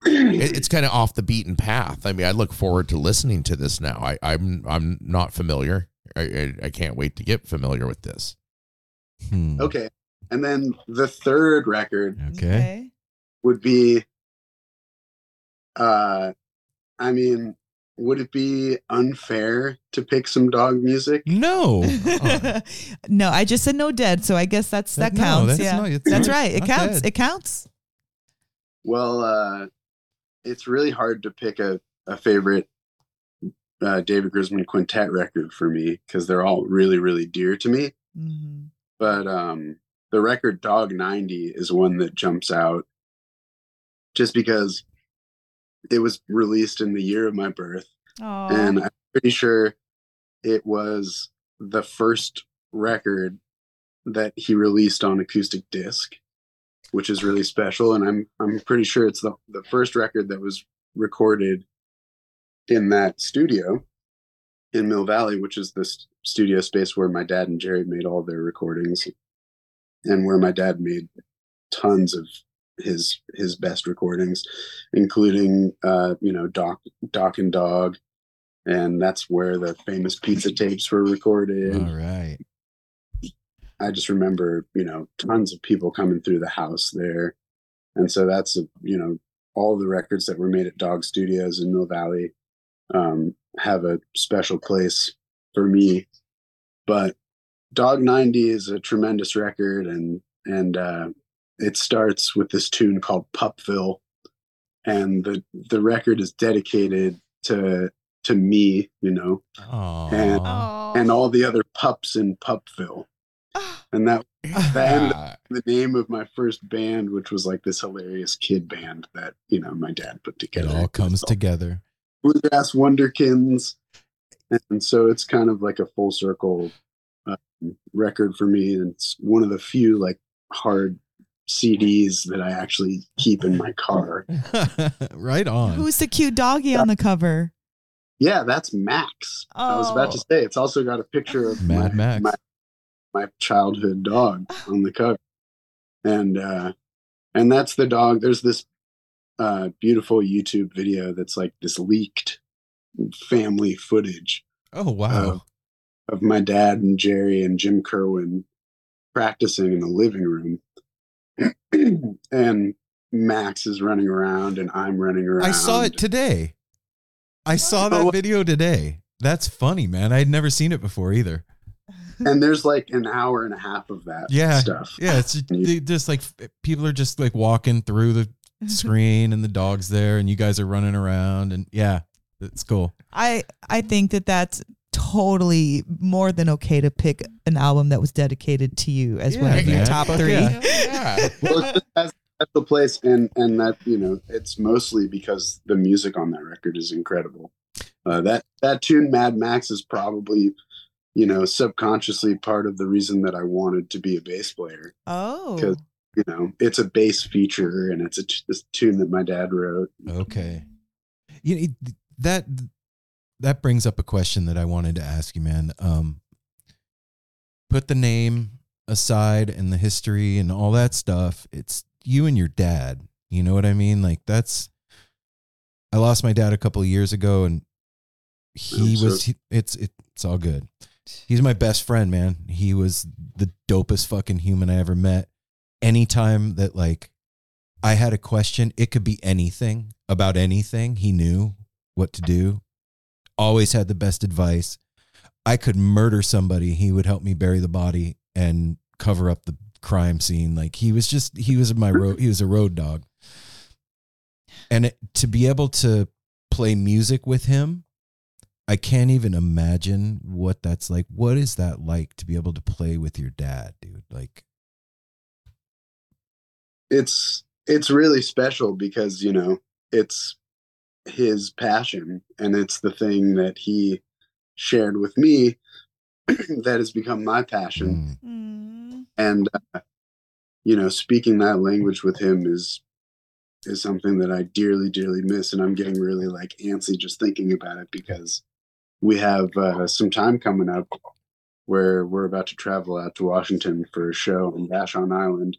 it's kind of off the beaten path. I mean, I look forward to listening to this now. I, I'm I'm not familiar, I, I, I can't wait to get familiar with this. Hmm. Okay. And then the third record Okay. would be uh I mean, would it be unfair to pick some Dawg music? No. no, I just said no dead, so I guess that's that That- no, counts. that's yeah, not- that's right. It counts. dead. It counts. Well, uh it's really hard to pick a, a favorite uh, David Grisman quintet record for me because they're all really, really dear to me. Mhm. But um the record Dawg 90 is one that jumps out just because it was released in the year of my birth. Aw. and I'm pretty sure it was the first record that he released on acoustic disc, which is really special. And I'm I'm pretty sure it's the the first record that was recorded in that studio in Mill Valley, which is this studio space where my dad and Jerry made all their recordings, and where my dad made tons of his his best recordings, including uh, you know Doc Doc and Dawg, and that's where the famous pizza tapes were recorded. All right. I just remember, you know, tons of people coming through the house there. And so that's, you know, all the records that were made at Dawg Studios in Mill Valley um, have a special place for me. But Dawg 90 is a tremendous record and, and, uh, it starts with this tune called Pupville. And the, the record is dedicated to, to me, you know, and, Aw. and all the other pups in Pupville. And that that the name of my first band, which was like this hilarious kid band that you know my dad put together. It all comes together. Bluegrass Wonderkins, and so it's kind of like a full circle um, record for me, and it's one of the few like hard CDs that I actually keep in my car. right on. Who's the cute doggy on the cover? Yeah, that's Max. I was about to Oh. say it's also got a picture of Mad my, Max. my my childhood dog on the cover. And uh and that's the dog. There's this uh beautiful YouTube video that's like this leaked family footage Oh wow. of my dad and Jerry and Jim Kerwin practicing in the living room. and Max is running around and I'm running around. I saw it today. I saw oh, that Oh. video today. That's funny, man. I'd never seen it before either. and there's like an hour and a half of that Yeah. stuff. Yeah, it's just, just like people are just like walking through the screen and the dog's there and you guys are running around and yeah, it's cool. I I think that that's totally more than okay to pick an album that was dedicated to you as one Yeah, of your man. top three. yeah. well, it just has that's the place, and and that you know, it's mostly because the music on that record is incredible. Uh, that that tune, Mad Max, is probably you know subconsciously part of the reason that I wanted to be a bass player Oh, because you know it's a bass feature and it's a t- this tune that my dad wrote. Okay. You know, that that brings up a question that I wanted to ask you, man. Um, put the name aside and the history and all that stuff. It's you and your dad. You know what I mean? Like that's. I lost my dad a couple of years ago, and he I'm was. He, it's it's all good. He's my best friend, man. He was the dopest fucking human I ever met. Anytime that like I had a question, it could be anything about anything. He knew what to do. Always had the best advice. I could murder somebody, he would help me bury the body and cover up the crime scene. Like he was just he was my road he was a road dog. And it, to be able to play music with him, I can't even imagine what that's like. What is that like to be able to play with your dad, dude? Like It's it's really special because you know it's his passion and it's the thing that he shared with me that has become my passion. mm, and uh, you know speaking that language with him is is something that i dearly dearly miss and i'm getting really like antsy just thinking about it because we have uh, some time coming up where we're about to travel out to washington for a show on vashon island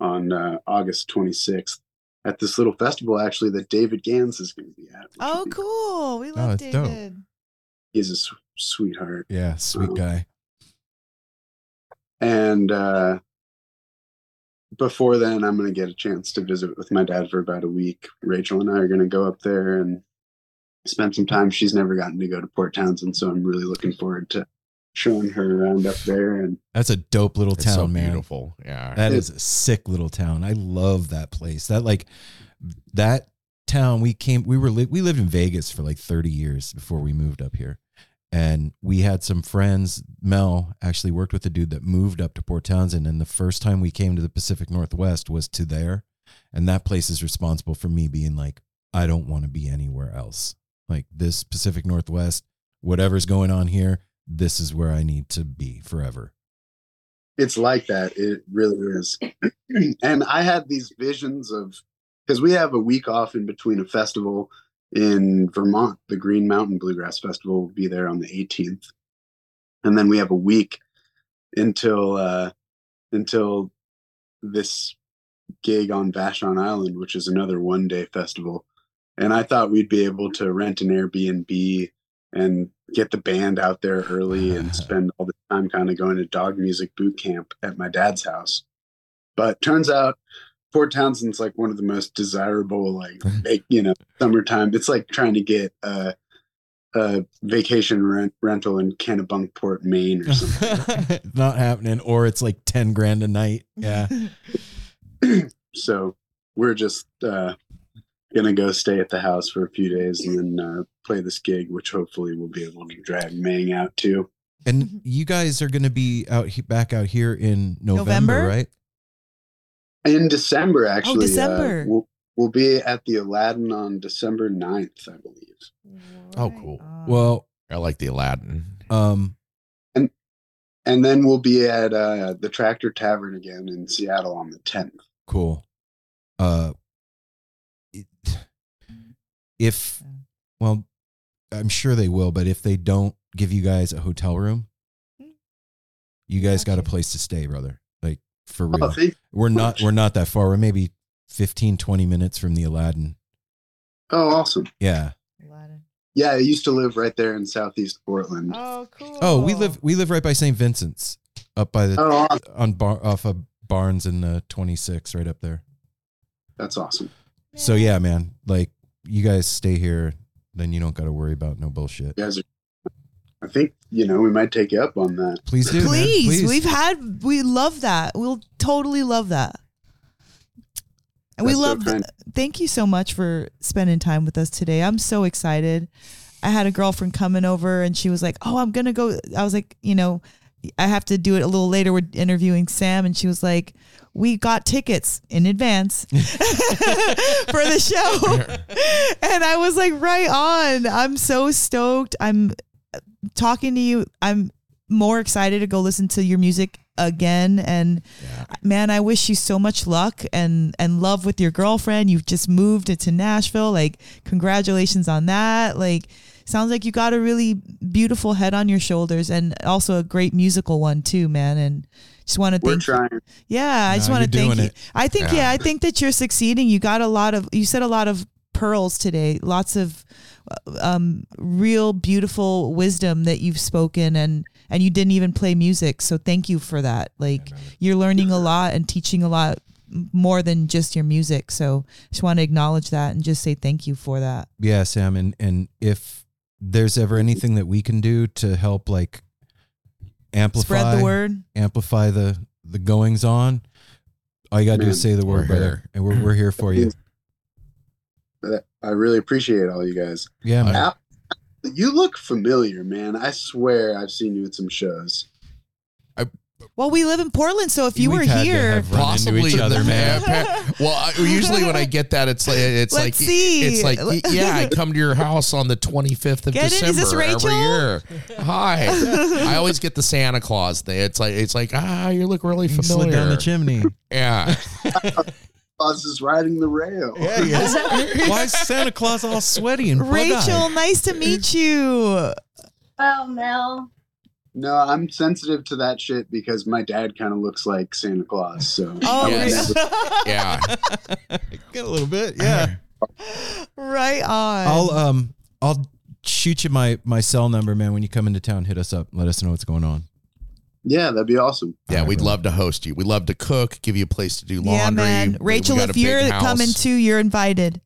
on uh, august 26th at this little festival actually that david gans is going to be at oh, would be- cool. We Oh, love dope. David. he's a s- sweetheart. Yeah, sweet Um, guy. And uh, before then, I'm going to get a chance to visit with my dad for about a week. Rachel and I are going to go up there and spend some time. She's never gotten to go to Port Townsend, so I'm really looking forward to showing her around up there. And That's a dope little It's town, so man. beautiful. Yeah. That is a sick little town. I love that place. That like that town we came we were li- we lived in Vegas for like 30 years before we moved up here. And we had some friends, Mel actually worked with a dude that moved up to Port Townsend and the first time we came to the Pacific Northwest was to there. And that place is responsible for me being like I don't want to be anywhere else. Like this Pacific Northwest, whatever's going on here, this is where I need to be forever. it's like that. It really is. and I had these visions of because we have a week off in between a festival in Vermont. The Green Mountain Bluegrass Festival will be there on the 18th, and then we have a week until uh, until this gig on Vashon Island, which is another one day festival. And I thought we'd be able to rent an Airbnb and get the band out there early and spend all the time kind of going to Dawg music boot camp at my dad's house. But turns out Port Townsend's like one of the most desirable, like, vac- you know, summertime. It's like trying to get a, a vacation rent, rental in Kennebunkport, Maine or something. Not happening. Or it's like 10 grand a night. Yeah. so we're just uh, gonna go stay at the house for a few days and then uh, play this gig, which hopefully we'll be able to drag Mang out to. And you guys are going to be out he- back out here in November, November? right? In December, actually. uh, December. we'll, we'll be at the Aladdin on December 9th, I believe. Oh, cool. Well, I like the Aladdin. um, And and then we'll be at uh, the Tractor Tavern again in Seattle on the 10th. cool. Uh, it- if, well, I'm sure they will, but if they don't give you guys a hotel room, you guys got a place to stay, brother. Like for real. Oh, we're not, we're not that far. We're maybe 15, 20 minutes from the Aladdin. Oh, awesome. Yeah. Yeah, I used to live right there in Southeast Portland. Oh, cool. Oh, we live we live right by St. Vincent's, up by the Oh, awesome. on bar off of Barnes and uh, 26, right up there. That's awesome. So yeah, man, like you guys stay here, then you don't got to worry about no bullshit. You guys are, I think, you know, we might take you up on that. Please do, man. Please, Please. we've had we love that. We'll totally love that. And we That's so love. kind. thank you so much for spending time with us today. I'm so excited. I had a girlfriend coming over, and she was like, "Oh, I'm gonna go." I was like, you know, I have to do it a little later. We're interviewing Sam, and she was like, "We got tickets in advance for the show," and I was like, "Right on!" I'm so stoked. I'm talking to you. I'm more excited to go listen to your music again. And man i wish you so much luck and and love with your girlfriend. You've just moved it to nashville. Like congratulations on that. Like sounds like you got a really beautiful head on your shoulders and also a great musical one too man. And just want to We're thank trying. yeah, I just No, want to thank doing you. it. I think yeah. Yeah. I think that you're succeeding. You got a lot of you said a lot of pearls today. Lots of uh, um real beautiful wisdom that you've spoken and and you didn't even play music. So thank you for that. Like you're learning a lot and teaching a lot more than just your music. So just want to acknowledge that and just say thank you for that. Yeah, Sam, and and if there's ever anything that we can do to help like amplify Spread the word. amplify the the goings on, all you got to do is say the we're word, brother, and we're we're here for you. I really appreciate all you guys. Yeah, man. Al, you look familiar, man. I swear I've seen you at some shows. Well, we live in Portland, so if you We've were had to here, have run into Possibly each other, the- man. well, I, usually when I get that, it's like it's like Let's see. it's like yeah, I come to your house on the twenty fifth of Get it? Is December this Rachel? every year. Hi, I always get the Santa Claus thing. It's like it's like ah, you look really You familiar. slid down the chimney. Yeah, Claus is riding the rail. Yeah, he is. Why is Santa Claus all sweaty and bug-eyed? Rachel, nice to meet you. Oh, Mel. No, I'm sensitive to that shit because my dad kind of looks like Santa Claus. So Oh, Yes. yeah. Get a little bit, yeah. right on. I'll um I'll shoot you my my cell number, man. When you come into town, hit us up. Let us know what's going on. Yeah, that'd be awesome. Yeah, we'd love to host you. We'd love to cook, give you a place to do laundry. Yeah, man. We- we Rachel, if you're coming too, you're invited.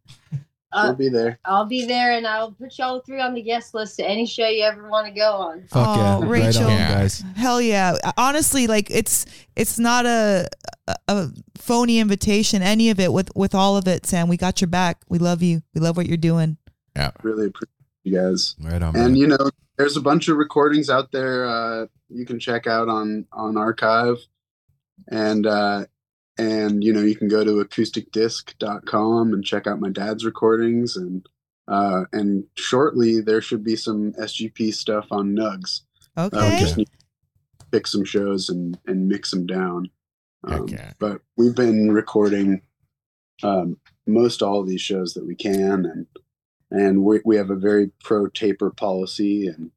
Uh, We'll be there. I'll be there and I'll put y'all three on the guest list to any show you ever want to go on. Fuck oh, yeah, right Rachel, on, guys. hell yeah! Honestly, like it's it's not a, a a phony invitation. Any of it with with all of it, Sam. We got your back. We love you. We love what you're doing. Yeah, really appreciate you guys. Right on. And you know, there's a bunch of recordings out there uh, you can check out on on archive, and uh, and you know you can go to acousticdisc.com and check out my dad's recordings and uh, and shortly there should be some SGP stuff on Nugs. Uh, we Okay. just need to pick some shows and and mix them down. Um, Okay. But we've been recording um, most all of these shows that we can, and and we we have a very pro taper policy, and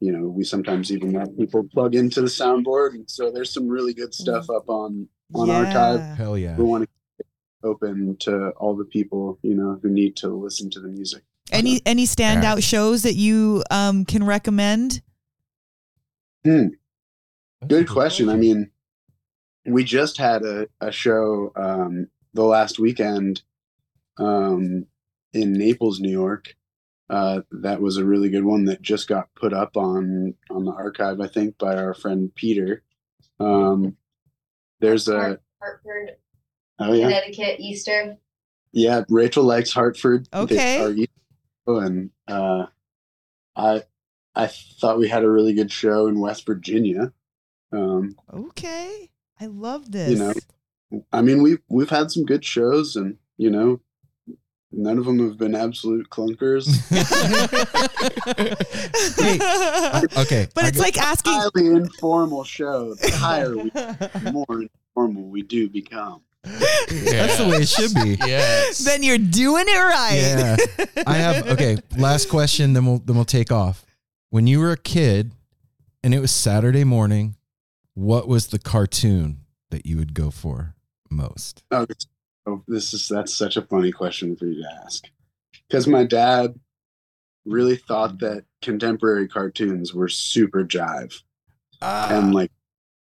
you know we sometimes even let people plug into the soundboard, and so there's some really good stuff up on on Yeah. archive. Hell yeah. We want to keep it open to all the people you know who need to listen to the music. Any any standout shows that you um can recommend? Hmm. Good question. I mean, we just had a, a show um, the last weekend um, in Naples, New York. Uh, that was a really good one that just got put up on on the archive, I think, by our friend Peter. Um, there's a Hartford, oh yeah Connecticut, Easter. yeah Rachel likes Hartford. They Okay. are and uh, I I thought we had a really good show in West Virginia. Um, Okay, I love this. you know i mean we've we've had some good shows and you know none of them have been absolute clunkers okay but I it's like asking. highly informal show the higher we the more informal we do become That's the way it should be. Yes. Then you're doing it right. Yeah. I have okay. Last question, then we'll then we'll take off. When you were a kid, and it was Saturday morning, what was the cartoon that you would go for most? oh this, oh, this is that's such a funny question for you to ask. Because my dad really thought that contemporary cartoons were super jive. Ah. And like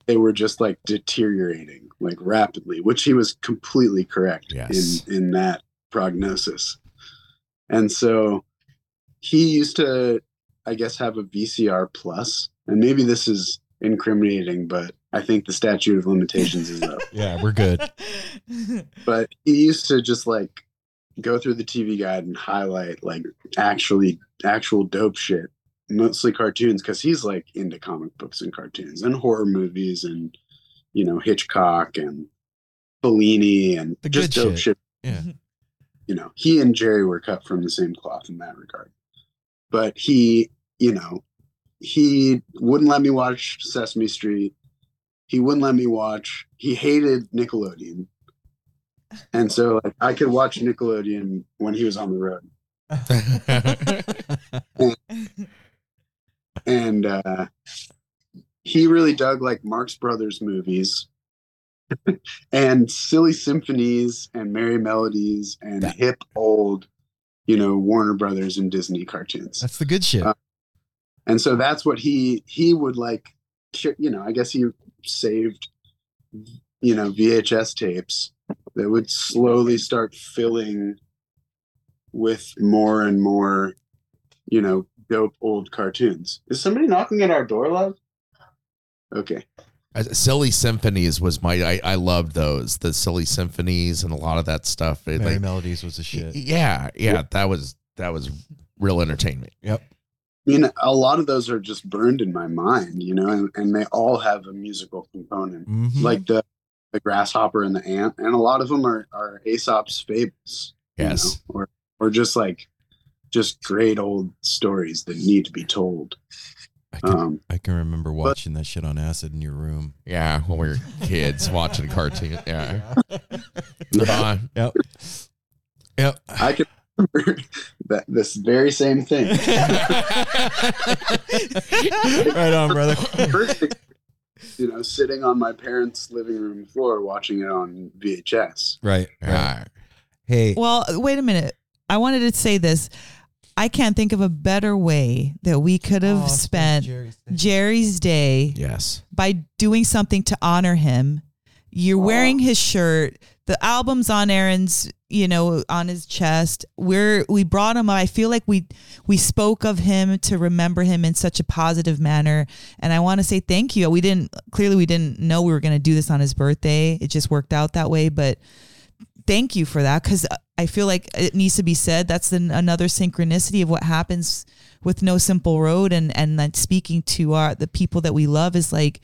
they were just like deteriorating like rapidly which he was completely correct Yes. in in that prognosis. And so he used to i guess have a vcr plus and maybe this is incriminating but i think the statute of limitations is up Yeah, we're good. but he used to just like go through the TV guide and highlight like actually actual dope shit, mostly cartoons, because he's like into comic books and cartoons and horror movies and you know Hitchcock and Fellini and The just dope shit. shit. Yeah. Mm-hmm. You know, he and Jerry were cut from the same cloth in that regard. But he, you know, he wouldn't let me watch Sesame Street. He wouldn't let me watch. He hated Nickelodeon. And so like I could watch Nickelodeon when he was on the road. And uh he really dug like Marx Brothers movies and silly symphonies and merry melodies and hip old, you know, Warner Brothers and Disney cartoons. That's the good shit. Uh, and so that's what he he would like you know i guess he saved you know vhs tapes that would slowly start filling with more and more you know dope old cartoons is somebody knocking at our door love okay Uh, Silly Symphonies was my I, I loved those the Silly Symphonies and a lot of that stuff. It, Merry like- Melodies was the shit. Yeah, yeah, that was that was real entertainment. Yep. I mean, a lot of those are just burned in my mind, you know, and, and they all have a musical component, Mhm. like the the grasshopper and the ant, and a lot of them are are Aesop's fables, you Yes. know, or or just like just great old stories that need to be told. I can, Um, I can remember watching that shit on acid in your room. Yeah, when we were kids watching cartoons. Yeah. Come on. Yep. Yep. I can remember that this very same thing. right on, brother. First, you know, sitting on my parents' living room floor watching it on VHS. Right. Right. Hey. Well, wait a minute. I wanted to say this. I I can't think of a better way that we could have Oh, spent Jerry's Jerry's day Yes. by doing something to honor him. You're wearing his shirt. The album's on Aaron's, you know, on his chest. We're we brought him. up. I feel like we we spoke of him to remember him in such a positive manner. And I want to say thank you. We didn't clearly we didn't know we were going to do this on his birthday. It just worked out that way, but thank you for that because I feel like it needs to be said. That's an, another synchronicity of what happens with No Simple Road and and then speaking to our the people that we love is like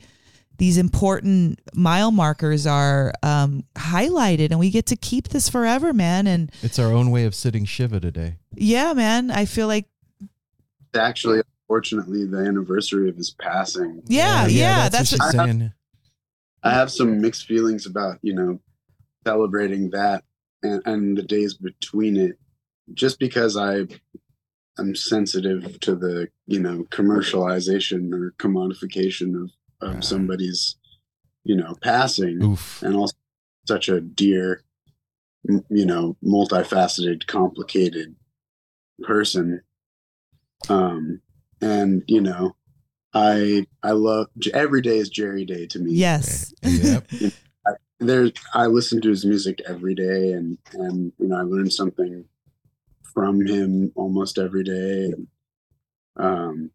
these important mile markers are um, highlighted and we get to keep this forever, man. And It's our own way of sitting Shiva today. yeah, man, I feel like It's actually, unfortunately, the anniversary of his passing. yeah, yeah, that's, what she's I have- saying. I have some mixed feelings about you know celebrating that and, and the days between it, just because I I am sensitive to the you know commercialization or commodification of of somebody's you know passing, Oof. and also such a dear, you know, multifaceted, complicated person. Um, and you know, I I love every day is Jerry Day to me yes, Yep. there I listen to his music every day and and you know I learn something from him almost every day and um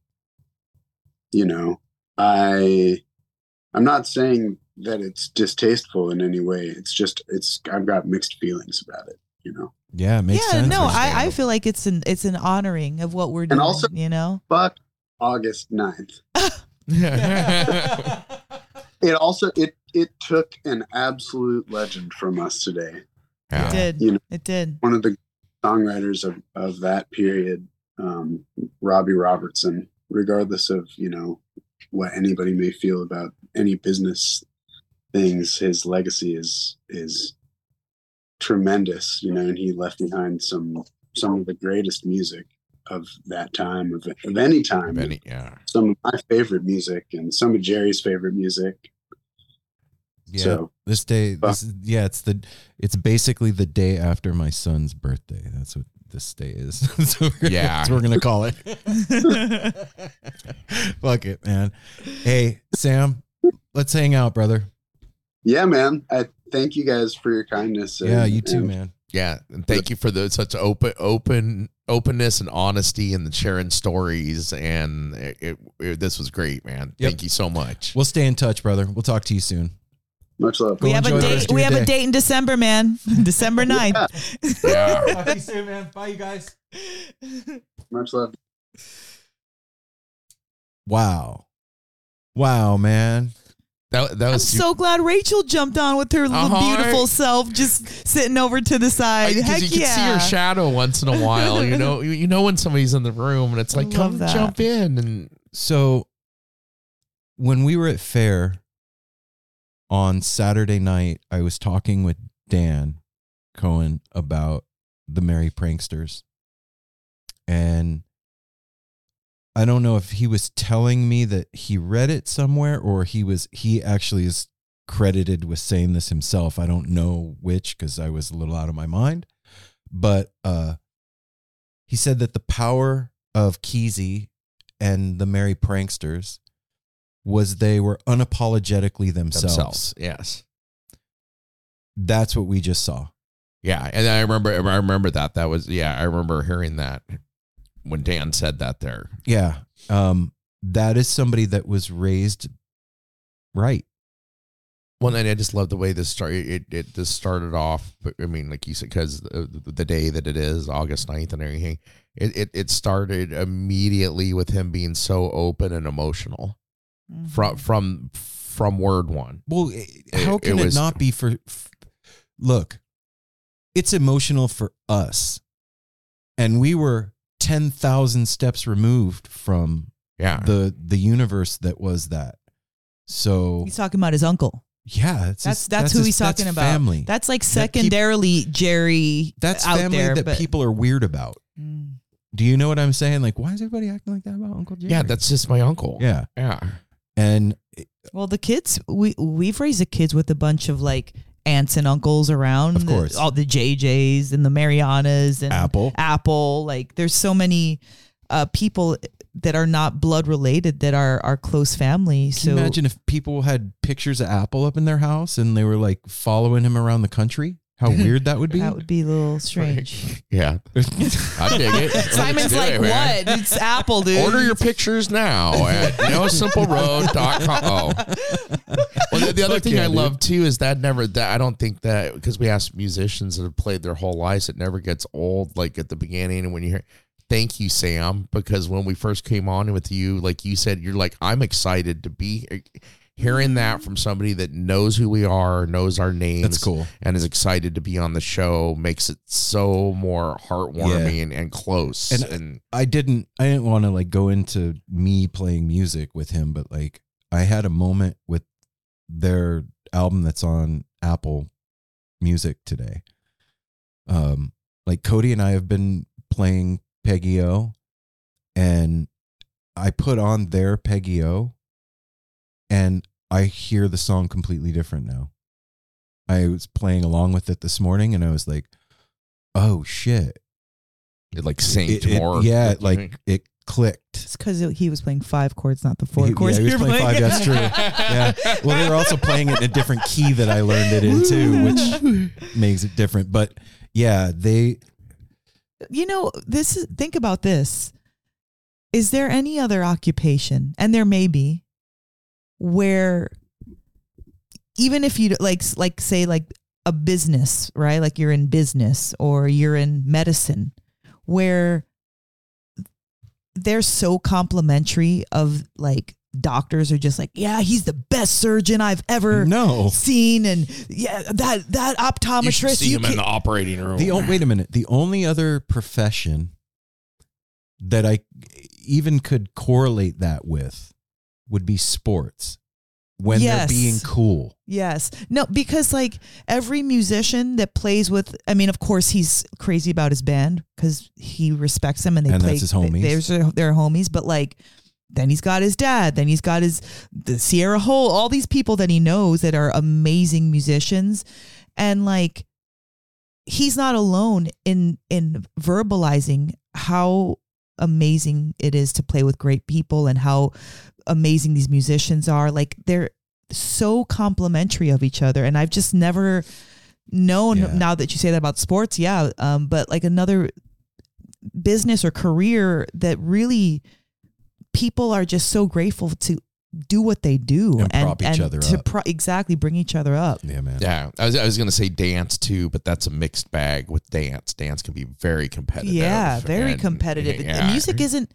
you know I I'm not saying that it's distasteful in any way it's just it's I've got mixed feelings about it you know Yeah, it makes yeah. sense. No, I, I feel like it's an it's an honoring of what we're doing. also- you know, fuck August 9th it also it it took an absolute legend from us today it did. You know, it did. one of the songwriters of, of that period, um, Robbie Robertson, regardless of, you know, what anybody may feel about any business things, his legacy is is tremendous, you know, and he left behind some some of the greatest music of that time, of, of any time. Benny, yeah. Some of my favorite music and some of Jerry's favorite music. Yeah. So this day, this is, yeah, it's the it's basically the day after my son's birthday. That's what this day is. so we're, Yeah. that's what we're gonna call it. Fuck it, man. Hey, Sam, let's hang out, brother. yeah, man. I thank you guys for your kindness. Yeah, you too, and man. Yeah, and thank you for the such open, open, openness and honesty, and the sharing stories. And it, it, it- this was great, man. Yep. Thank you so much. We'll stay in touch, brother. We'll talk to you soon. Much love. we have a date. We your have a date in December, man. December 9th. Yeah, Talk to you soon, man. Bye, you guys. Much love. Wow, wow, man. that that was I'm was so glad Rachel jumped on with her Uh-huh. beautiful self, just sitting over to the side. because Heck you can yeah! see your shadow once in a while. You know, you- you know when somebody's in the room, and it's like, come that. jump in, and So when we were at fair on Saturday night, I was talking with Dan Cohen about the Merry Pranksters. And I don't know if he was telling me that he read it somewhere or he was he actually is credited with saying this himself. I don't know which cuz I was a little out of my mind. But uh he said that the power of Kesey and the Merry Pranksters was they were unapologetically themselves. themselves. Yes. That's what we just saw. Yeah, and I remember I remember that. That was yeah, I remember hearing that when Dan said that there. Yeah. Um, that is somebody that was raised right. Well, and I just love the way this started. It, it this started off. but, I mean, like you said, because the, the day that it is August 9th and everything, it, it it started immediately with him being so open and emotional Mm-hmm. from from from word one. Well, It- how it can it, was- not be for f- Look, it's emotional for us. And we were 10,000 steps removed from Yeah, the the universe that was that. So, He's talking about his uncle. yeah, it's That's his- that's, who his- he's talking that's about. Family. That's like That peop- secondarily Jerry. that's out family there, that but- people are weird about. Mm. Do you know what I'm saying? Like, why is everybody acting like that about Uncle Jerry? yeah, that's just my uncle. yeah. yeah, And Well, the kids we we've raised the kids with a bunch of like aunts and uncles around. Of course. the, all the JJs and the Marianas and Apple. Apple. Like there's so many uh, people that are not blood related that are our close family. Can So imagine if people had pictures of Apple up in their house and they were like following him around the country? How weird that would be. that would be a little strange. Yeah. I dig it. Simon's Let's do like, it, man. what? It's Apple, dude. Order your pictures now at nosimpleroad.com. Oh. Well, the, the other Fuck thing yeah, I dude. love too is that never that I don't think that because we ask musicians that have played their whole lives, it never gets old. Like at the beginning, and when you hear, "Thank you, Sam," because when we first came on with you, like you said, you're like, "I'm excited to be." here." Hearing that from somebody that knows who we are, knows our names, That's cool. and is excited to be on the show makes it so more heartwarming and, and close. And- and I didn't I didn't want to like go into me playing music with him, but like I had a moment with their album that's on Apple Music today. Um like Cody and I have been playing Peggy O and I put on their Peggy O and I hear the song completely different now. I was playing along with it this morning and I was like, "Oh shit." it like synced It- it- more. yeah, with- like it clicked. It's because he was playing five chords, not the four He- chords. yeah, he was you're playing five. That's true. Yeah. Well, they were also playing it in a different key that I learned it in too, which makes it different. But yeah, they you know, this is think about this. Is there any other occupation, and there may be, where even if you like like say like a business, right? Like you're in business or you're in medicine, where they're so complimentary of like doctors are just like, yeah, he's the best surgeon I've ever no. seen, and yeah, that that optometrist. you should see him in can't- the operating room. The o- wait a minute. The only other profession that I even could correlate that with would be sports when Yes. they're being cool. Yes. No, because like every musician that plays with, I mean, of course he's crazy about his band because he respects them and they And play. that's his homies. There's their, their homies, but like then he's got his dad. Then he's got his the Sierra Hull. All these people that he knows that are amazing musicians, and like he's not alone in in verbalizing how amazing it is to play with great people and how amazing these musicians are like they're so complimentary of each other and i've just never known Yeah. now that you say that about sports yeah um but like another business or career that really people are just so grateful to do what they do And prop each other to up. pro- exactly bring each other up Yeah, man. Yeah, I was, I was going to say dance too, but that's a mixed bag with dance. Dance can be very competitive. Yeah, very and- competitive. And yeah. music isn't.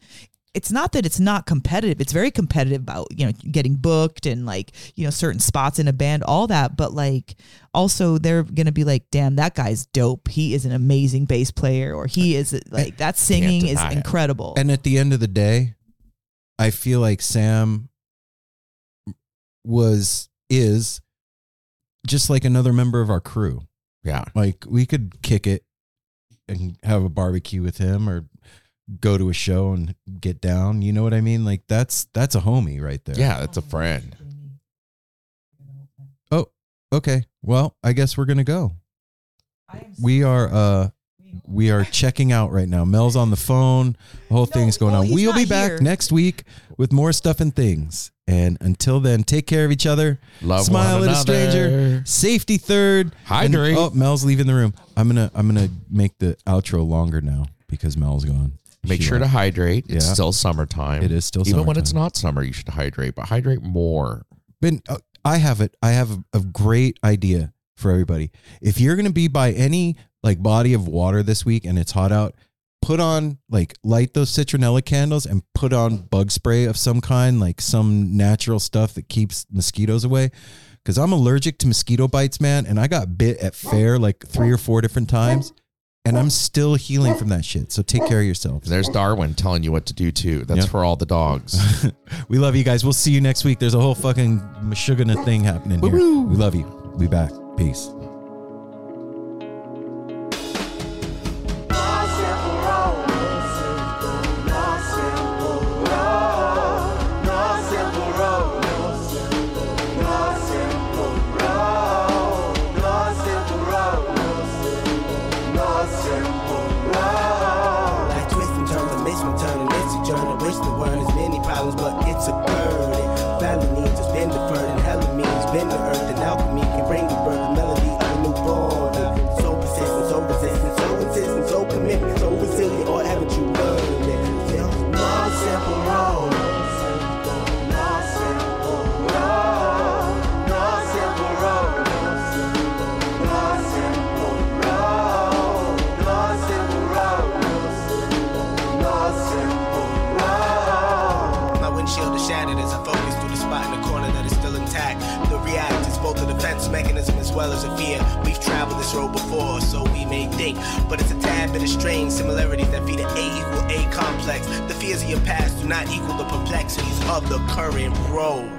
It's not that it's not competitive. It's very competitive about you know getting booked and like you know certain spots in a band, all that. But like also they're gonna be like, damn, that guy's dope. He is an amazing bass player, or he is like that singing is deny it. incredible. And at the end of the day, I feel like Sam was is just like another member of our crew. Yeah. Like we could kick it and have a barbecue with him or go to a show and get down. You know what I mean? Like that's that's a homie right there. Yeah, that's a friend. Oh, okay. Well, I guess we're gonna go. We are uh we are checking out right now. Mel's on the phone. The whole thing's going well, on. We'll be back here. next week with more stuff and things. And until then, take care of each other. Love Smile one at a stranger. Safety third. Hydrate. And- oh, Mel's leaving the room. I'm gonna I'm gonna make the outro longer now because Mel's gone. Make She sure to hydrate. It's Yeah. still summertime. It is still Even when summertime. it's not summer, you should hydrate, but hydrate more. Ben, uh, I have it. I have a, a great idea for everybody. If you're going to be by any like body of water this week and it's hot out, put on like light those citronella candles and put on bug spray of some kind, like some natural stuff that keeps mosquitoes away. Because I'm allergic to mosquito bites, man, and I got bit at fair like three or four different times, and I'm still healing from that shit. So take care of yourself. There's Darwin telling you what to do too. That's Yep. for all the dogs. we love you guys. We'll see you next week. There's a whole fucking Meshuggah thing happening here. We love you. We'll be back. Peace. Complex. The fears of your past do not equal the perplexities of the current road.